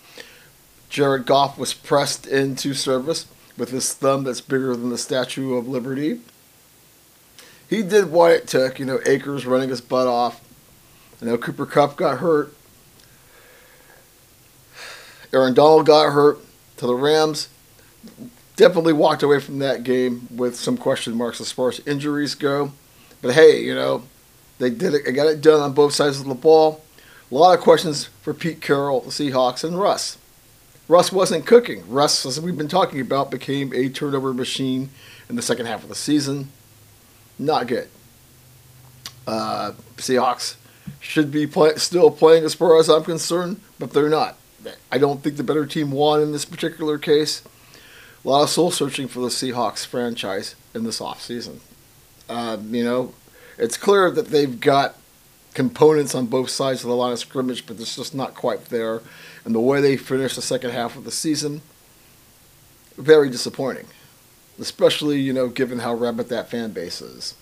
Jared Goff was pressed into service with his thumb that's bigger than the Statue of Liberty. He did what it took, you know, Akers running his butt off. You know, Cooper Kupp got hurt. Aaron Donald got hurt to the Rams. Definitely walked away from that game with some question marks as far as injuries go. But hey, you know, they did it. They got it done on both sides of the ball. A lot of questions for Pete Carroll, the Seahawks, and Russ. Russ wasn't cooking. Russ, as we've been talking about, became a turnover machine in the second half of the season. Not good. Uh, Seahawks should be play, still playing as far as I'm concerned, but they're not. I don't think the better team won in this particular case. A lot of soul searching for the Seahawks franchise in this offseason. Um, you know, it's clear that they've got components on both sides of the line of scrimmage, but it's just not quite there and the way they finished the second half of the season, very disappointing. Especially, you know, given how rabid that fan base is.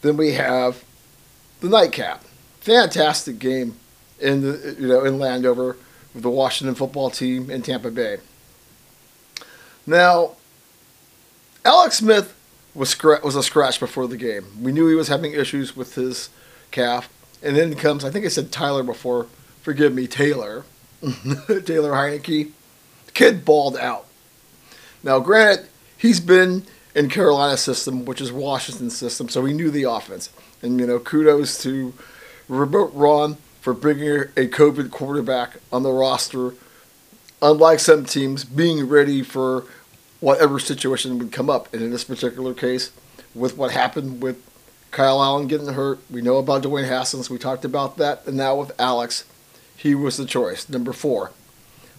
Then we have the nightcap. Fantastic game in the you know in Landover with the Washington football team in Tampa Bay. Now, Alex Smith was was a scratch before the game. We knew he was having issues with his calf, and then comes I think I said Tyler before forgive me, Taylor, (laughs) Taylor Heinicke, kid balled out. Now, granted, he's been in Carolina's system, which is Washington's system, so he knew the offense. And, you know, kudos to Robert Ron for bringing a COVID quarterback on the roster, unlike some teams, being ready for whatever situation would come up. And in this particular case, with what happened with Kyle Allen getting hurt, we know about Dwayne Haskins, we talked about that, and now with Alex, he was the choice. Number four.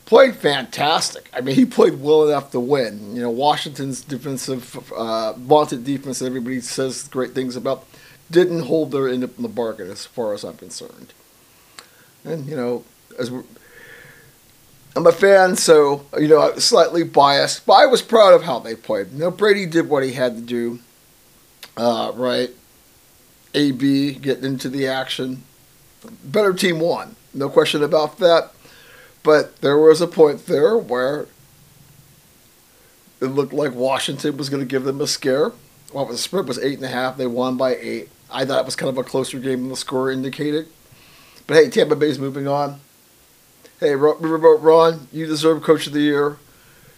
Played fantastic. I mean, he played well enough to win. You know, Washington's defensive, uh, vaunted defense that everybody says great things about, didn't hold their end up in the bargain as far as I'm concerned. And, you know, as I'm a fan, so, you know, slightly biased, but I was proud of how they played. You know, Brady did what he had to do, uh, right? AB getting into the action. Better team won. No question about that. But there was a point there where it looked like Washington was going to give them a scare. Well, the spread was eight and a half. They won by eight. I thought it was kind of a closer game than the score indicated. But hey, Tampa Bay's moving on. Hey, Ron, you deserve Coach of the Year.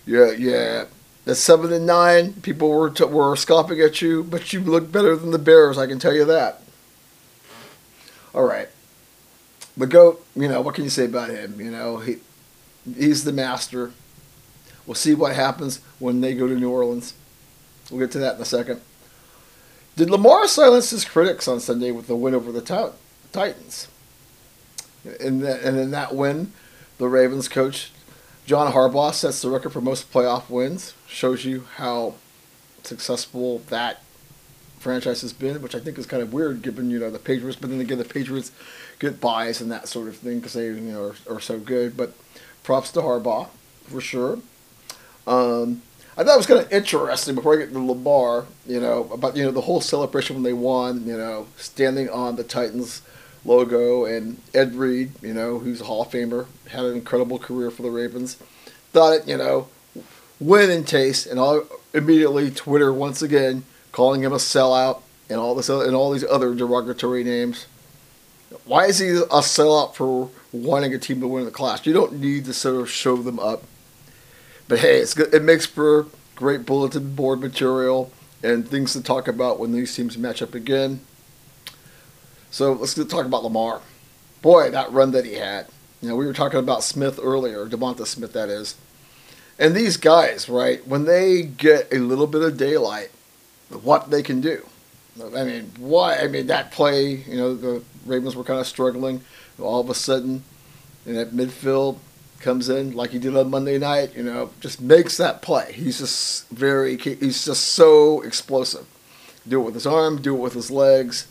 Yeah, yeah. At seven and nine, people were t- were scoffing at you, but you look better than the Bears. I can tell you that. All right. But goat, you know, what can you say about him? You know, he he's the master. We'll see what happens when they go to New Orleans. We'll get to that in a second. Did Lamar silence his critics on Sunday with the win over the Titans? And, and in that win, the Ravens coach John Harbaugh sets the record for most playoff wins. Shows you how successful that franchise has been, which I think is kind of weird given you know the Patriots. But then again, the Patriots get bias and that sort of thing because they you know are, are, so good. But props to Harbaugh for sure. Um, I thought it was kind of interesting before I get to Lamar, you know, about you know the whole celebration when they won, you know, standing on the Titans logo and Ed Reed, you know, who's a Hall of Famer, had an incredible career for the Ravens. Thought it, you know, win in taste, and all immediately Twitter once again calling him a sellout and all this and all these other derogatory names. Why is he a sellout for wanting a team to win the class? You don't need to sort of show them up. But hey, it's good. It makes for great bulletin board material and things to talk about when these teams match up again. So let's talk about Lamar. Boy, that run that he had. You know, we were talking about Smith earlier, Devonta Smith, that is. And these guys, right, when they get a little bit of daylight, what they can do. I mean, why? I mean, that play, you know, the Ravens were kind of struggling. All of a sudden, in that midfield, comes in like he did on Monday night, you know, just makes that play. He's just very, he's just so explosive. Do it with his arm, do it with his legs.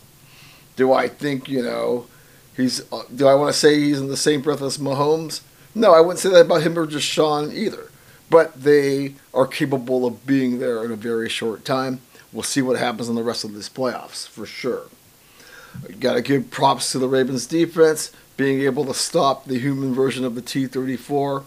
Do I think, you know, he's, uh, do I want to say he's in the same breath as Mahomes? No, I wouldn't say that about him or Deshaun either. But they are capable of being there in a very short time. We'll see what happens in the rest of this playoffs for sure. Got to give props to the Ravens defense being able to stop the human version of the T 34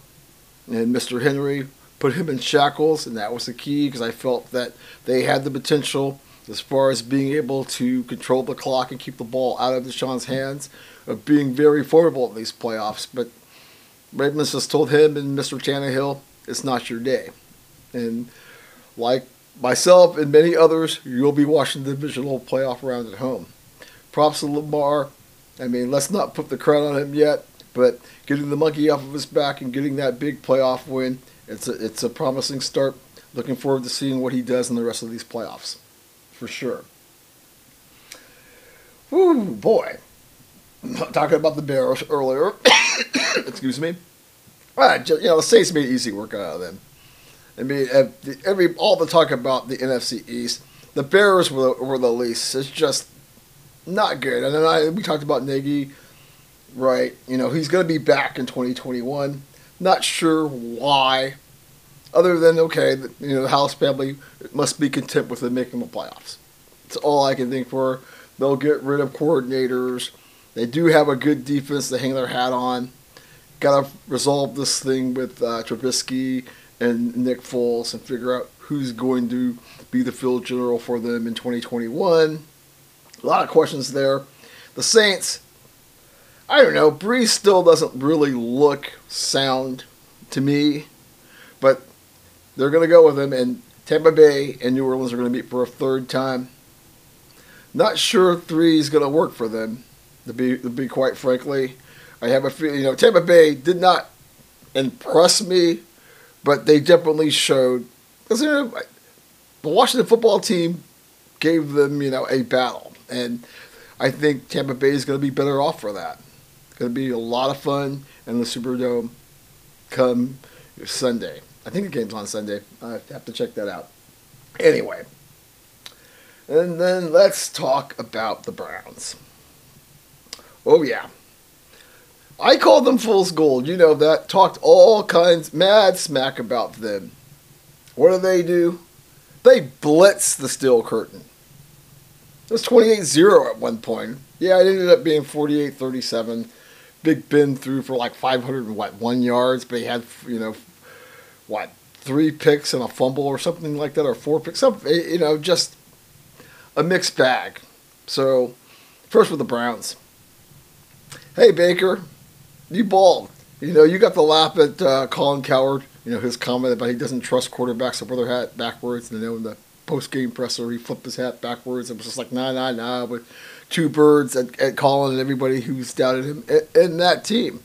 and Mr. Henry put him in shackles, and that was the key because I felt that they had the potential as far as being able to control the clock and keep the ball out of Deshaun's hands of being very formidable in these playoffs. But Ravens just told him and Mr. Tannehill, it's not your day. And like myself and many others, you'll be watching the divisional playoff round at home. Props to Lamar. I mean, let's not put the crown on him yet, but getting the monkey off of his back and getting that big playoff win, it's a, it's a promising start. Looking forward to seeing what he does in the rest of these playoffs, for sure. Whoo, boy. Talking about the Bears earlier. (coughs) Excuse me. Right, just, you know, the Saints made easy work out of them. I mean, every all the talk about the NFC East, the Bears were, were the least. It's just not good. And then I, we talked about Nagy, right? You know, he's going to be back in 2021. Not sure why, other than, okay, you know, the House family must be content with them making the playoffs. That's all I can think for. They'll get rid of coordinators. They do have a good defense to hang their hat on. Got to resolve this thing with uh, Trubisky and Nick Foles and figure out who's going to be the field general for them in 2021. A lot of questions there. The Saints, I don't know. Brees still doesn't really look sound to me, but they're going to go with him. And Tampa Bay and New Orleans are going to meet for a third time. Not sure three is going to work for them. To be to be quite frankly, I have a feeling. You know, Tampa Bay did not impress me, but they definitely showed. The Washington football team gave them you know a battle. And I think Tampa Bay is going to be better off for that. It's going to be a lot of fun in the Superdome come Sunday. I think the game's on Sunday. I have to check that out. Anyway, and then let's talk about the Browns. Oh, yeah. I called them fool's gold. You know that. Talked all kinds, mad smack about them. What do they do? They blitz the steel curtain. It was 28-0 at one point. Yeah, it ended up being 48-37. Big Ben threw for like 500 what one yards, but he had you know what three picks and a fumble or something like that, or four picks. Some eh, you know just a mixed bag. So first with the Browns. Hey Baker, you balled. You know you got the laugh at uh, Colin Cowherd. You know his comment about he doesn't trust quarterbacks to wear their hat backwards. And then in the post game presser. He flipped his hat backwards. It was just like, nah, nah, nah, with two birds at, at Colin and everybody who's doubted him in that team.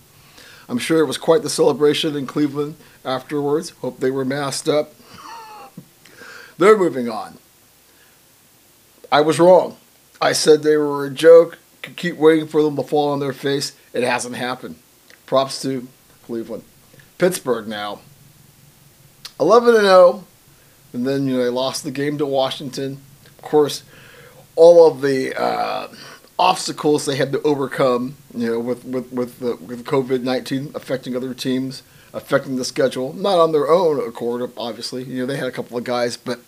I'm sure it was quite the celebration in Cleveland afterwards. Hope they were masked up. (laughs) They're moving on. I was wrong. I said they were a joke. Could keep waiting for them to fall on their face. It hasn't happened. Props to Cleveland. Pittsburgh now. 11 and 0. And then, you know, they lost the game to Washington. Of course, all of the uh, obstacles they had to overcome, you know, with, with, with, the, with COVID 19 affecting other teams, affecting the schedule. Not on their own accord, obviously. You know, they had a couple of guys, but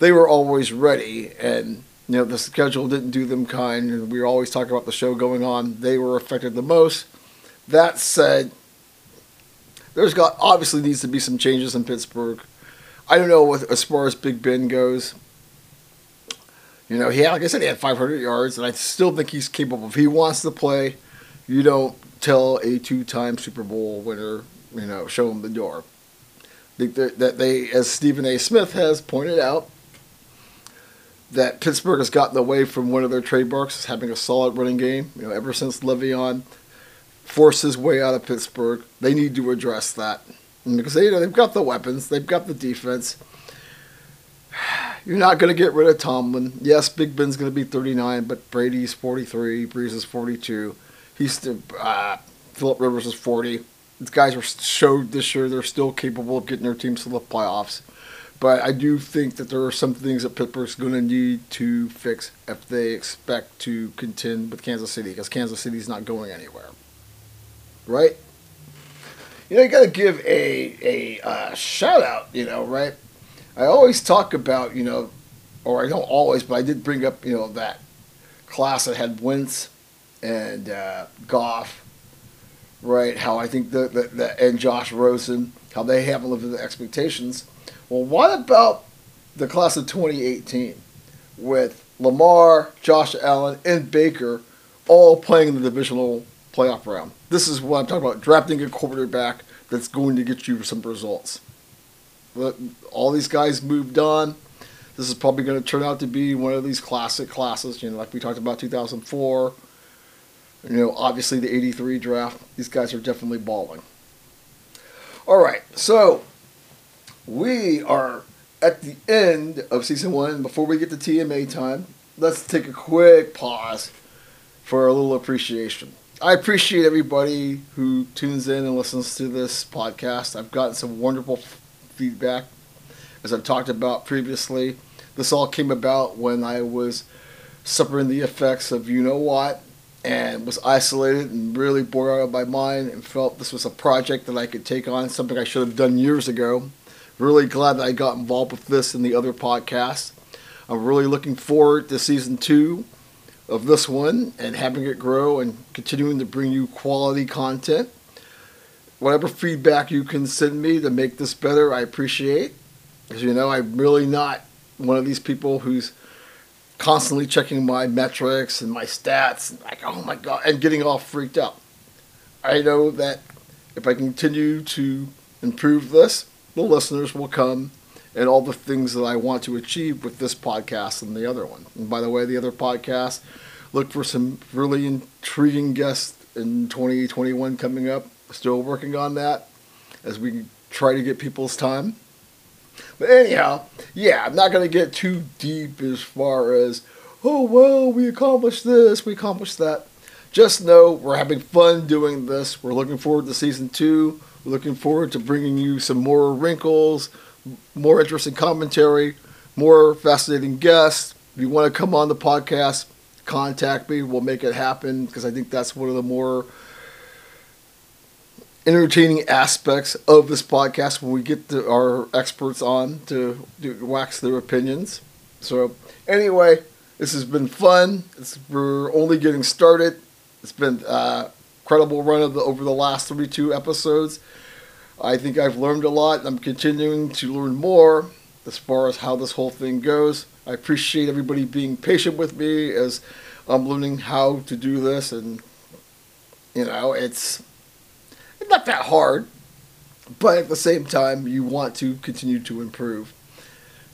they were always ready. And, you know, the schedule didn't do them kind. And we were always talking about the show going on. They were affected the most. That said, there's got obviously needs to be some changes in Pittsburgh. I don't know what, as far as Big Ben goes. You know, he had, like I said, he had 500 yards, and I still think he's capable. If he wants to play, you don't tell a two-time Super Bowl winner, you know, show him the door. That, that they, as Stephen A. Smith has pointed out, that Pittsburgh has gotten away from one of their trademarks, having a solid running game. You know, ever since Le'Veon forced his way out of Pittsburgh, they need to address that because they, you know they've got the weapons, they've got the defense. (sighs) You're not going to get rid of Tomlin. Yes, Big Ben's going to be 39, but Brady's 43, Brees is 42. He's still, uh, Philip Rivers is 40. These guys are showed this year they're still capable of getting their teams to the playoffs. But I do think that there are some things that Pittsburgh's going to need to fix if they expect to contend with Kansas City, because Kansas City's not going anywhere. Right? You know, you got to give a a uh, shout out. You know, right? I always talk about you know, or I don't always, but I did bring up you know that class that had Wentz and uh, Goff, right? How I think the, the, the and Josh Rosen, how they haven't lived up to the expectations. Well, what about the class of 2018 with Lamar, Josh Allen, and Baker all playing in the divisional playoff round? This is what I'm talking about drafting a quarterback that's going to get you some results. But all these guys moved on. This is probably going to turn out to be one of these classic classes, you know, like we talked about 2004. You know, obviously the 83 draft. These guys are definitely balling. All right, so we are at the end of season one. Before we get to TMA time, let's take a quick pause for a little appreciation. I appreciate everybody who tunes in and listens to this podcast. I've gotten some wonderful feedback, as I've talked about previously. This all came about when I was suffering the effects of you know what and was isolated and really bored out of my mind and felt this was a project that I could take on, something I should have done years ago. Really glad that I got involved with this and the other podcasts. I'm really looking forward to season two of this one and having it grow and continuing to bring you quality content. Whatever feedback you can send me to make this better, I appreciate. As you know, I'm really not one of these people who's constantly checking my metrics and my stats and like, oh my god, and getting all freaked out. I know that if I continue to improve this, the listeners will come and all the things that I want to achieve with this podcast and the other one. And by the way, the other podcast, look for some really intriguing guests in 2021 coming up. Still working on that as we try to get people's time. But anyhow, yeah, I'm not going to get too deep as far as, oh, well, we accomplished this, we accomplished that. Just know we're having fun doing this. We're looking forward to season two. We're looking forward to bringing you some more wrinkles, more interesting commentary, more fascinating guests. If you want to come on the podcast, contact me. We'll make it happen because I think that's one of the more entertaining aspects of this podcast when we get the, our experts on to, to wax their opinions. So, anyway, this has been fun. It's, we're only getting started. It's been a incredible run of the, over the last 32 episodes. I think I've learned a lot. I'm continuing to learn more as far as how this whole thing goes. I appreciate everybody being patient with me as I'm learning how to do this, and you know, it's not that hard, but at the same time, you want to continue to improve.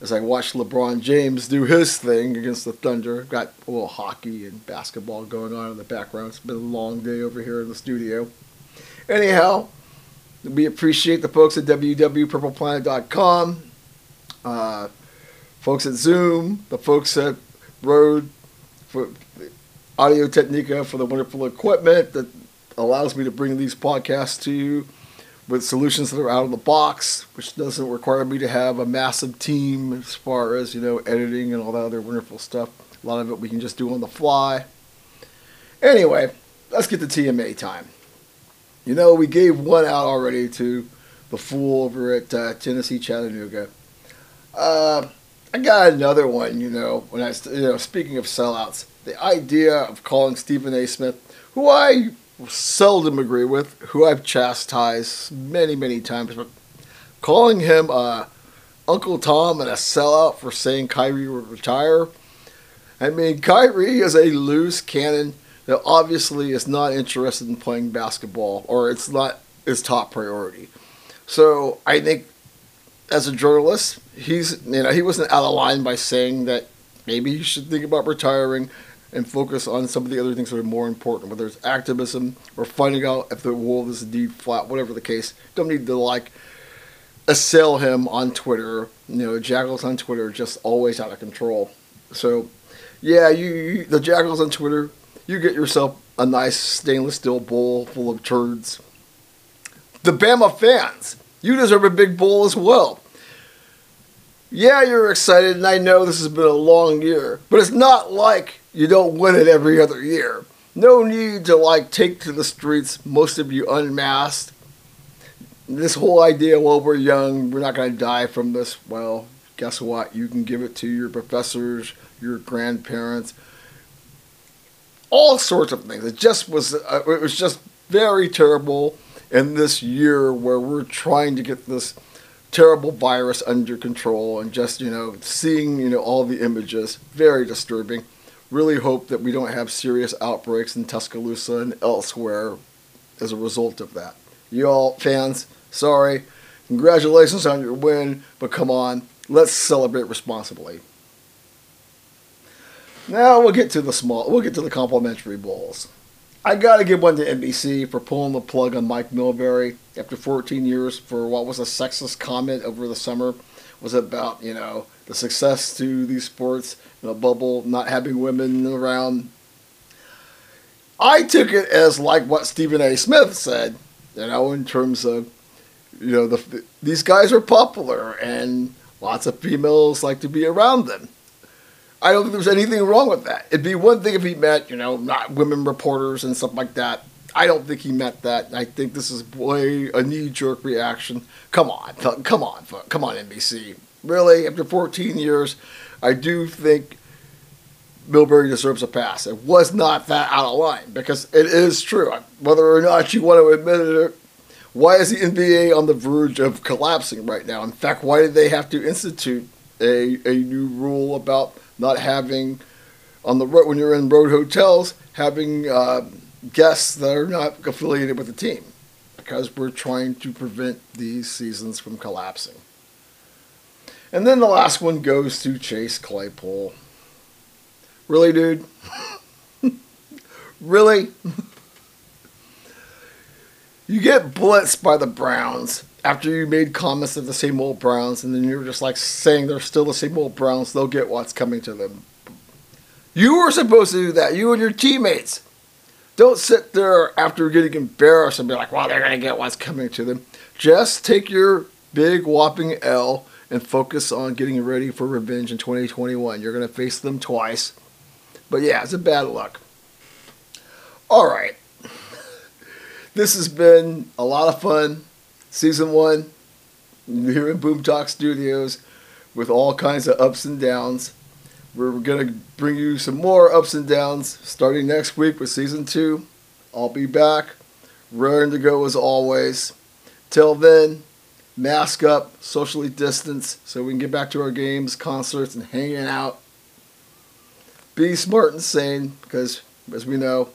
As I watch LeBron James do his thing against the Thunder, got a little hockey and basketball going on in the background. It's been a long day over here in the studio. Anyhow, we appreciate the folks at www.purpleplanet.com. Uh, folks at Zoom, the folks at Rode for Audio Technica for the wonderful equipment that allows me to bring these podcasts to you with solutions that are out of the box, which doesn't require me to have a massive team as far as, you know, editing and all that other wonderful stuff. A lot of it we can just do on the fly. Anyway, let's get to TMA time. You know, we gave one out already to the fool over at uh, Tennessee Chattanooga. Uh, I got another one, you know, when I, you know, speaking of sellouts, the idea of calling Stephen A. Smith, who I seldom agree with, who I've chastised many, many times, but calling him uh, Uncle Tom and a sellout for saying Kyrie would retire. I mean, Kyrie is a loose cannon that obviously is not interested in playing basketball, or it's not his top priority. So I think as a journalist, he's you know he wasn't out of line by saying that maybe he should think about retiring and focus on some of the other things that are more important, whether it's activism or finding out if the world is indeed flat, whatever the case. Don't need to like assail him on Twitter. You know, jackals on Twitter are just always out of control. So, yeah, you, you the jackals on Twitter, you get yourself a nice stainless steel bowl full of turds. The Bama fans, you deserve a big bowl as well. Yeah, you're excited, and I know this has been a long year, but it's not like you don't win it every other year. No need to like take to the streets, most of you unmasked. This whole idea, well, we're young, we're not going to die from this. Well, guess what? You can give it to your professors, your grandparents, all sorts of things. It just was, uh, it was just very terrible in this year where we're trying to get this terrible virus under control and just, you know, seeing, you know, all the images, very disturbing. Really hope that we don't have serious outbreaks in Tuscaloosa and elsewhere as a result of that. You all fans, sorry. Congratulations on your win, but come on, let's celebrate responsibly. Now we'll get to the small, we'll get to the complimentary bowls. I gotta give one to NBC for pulling the plug on Mike Milbury after 14 years for what was a sexist comment over the summer. Was about you know the success to these sports in a bubble, not having women around. I took it as like what Stephen A. Smith said, you know, in terms of you know the these guys are popular and lots of females like to be around them. I don't think there's anything wrong with that. It'd be one thing if he met, you know, not women reporters and stuff like that. I don't think he meant that. I think this is way a knee jerk reaction. Come on, come on, come on, NBC. Really, after 14 years, I do think Milbury deserves a pass. It was not that out of line because it is true. Whether or not you want to admit it, why is the NBA on the verge of collapsing right now? In fact, why did they have to institute a, a new rule about not having on the road when you're in road hotels having uh, guests that are not affiliated with the team because we're trying to prevent these seasons from collapsing. And then the last one goes to Chase Claypool. Really, dude? (laughs) really? (laughs) you get blitzed by the Browns after you made comments of the same old Browns, and then you're just like saying they're still the same old Browns, they'll get what's coming to them. You were supposed to do that, you and your teammates. Don't sit there after getting embarrassed and be like, well, they're going to get what's coming to them. Just take your big whopping L and focus on getting ready for revenge in 2021. You're going to face them twice. But yeah, it's a bad luck. All right. (laughs) This has been a lot of fun season one here in Boom Talk Studios with all kinds of ups and downs. We're going to bring you some more ups and downs starting next week with season two. I'll be back, raring to go as always. Till then, mask up, socially distance, so we can get back to our games, concerts, and hanging out. Be smart and sane, because as we know,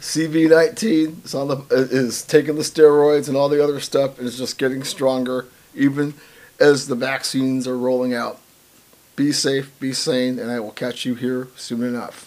CV19 is on the is taking the steroids and all the other stuff and is just getting stronger even as the vaccines are rolling out. Be safe, be sane, and I will catch you here soon enough.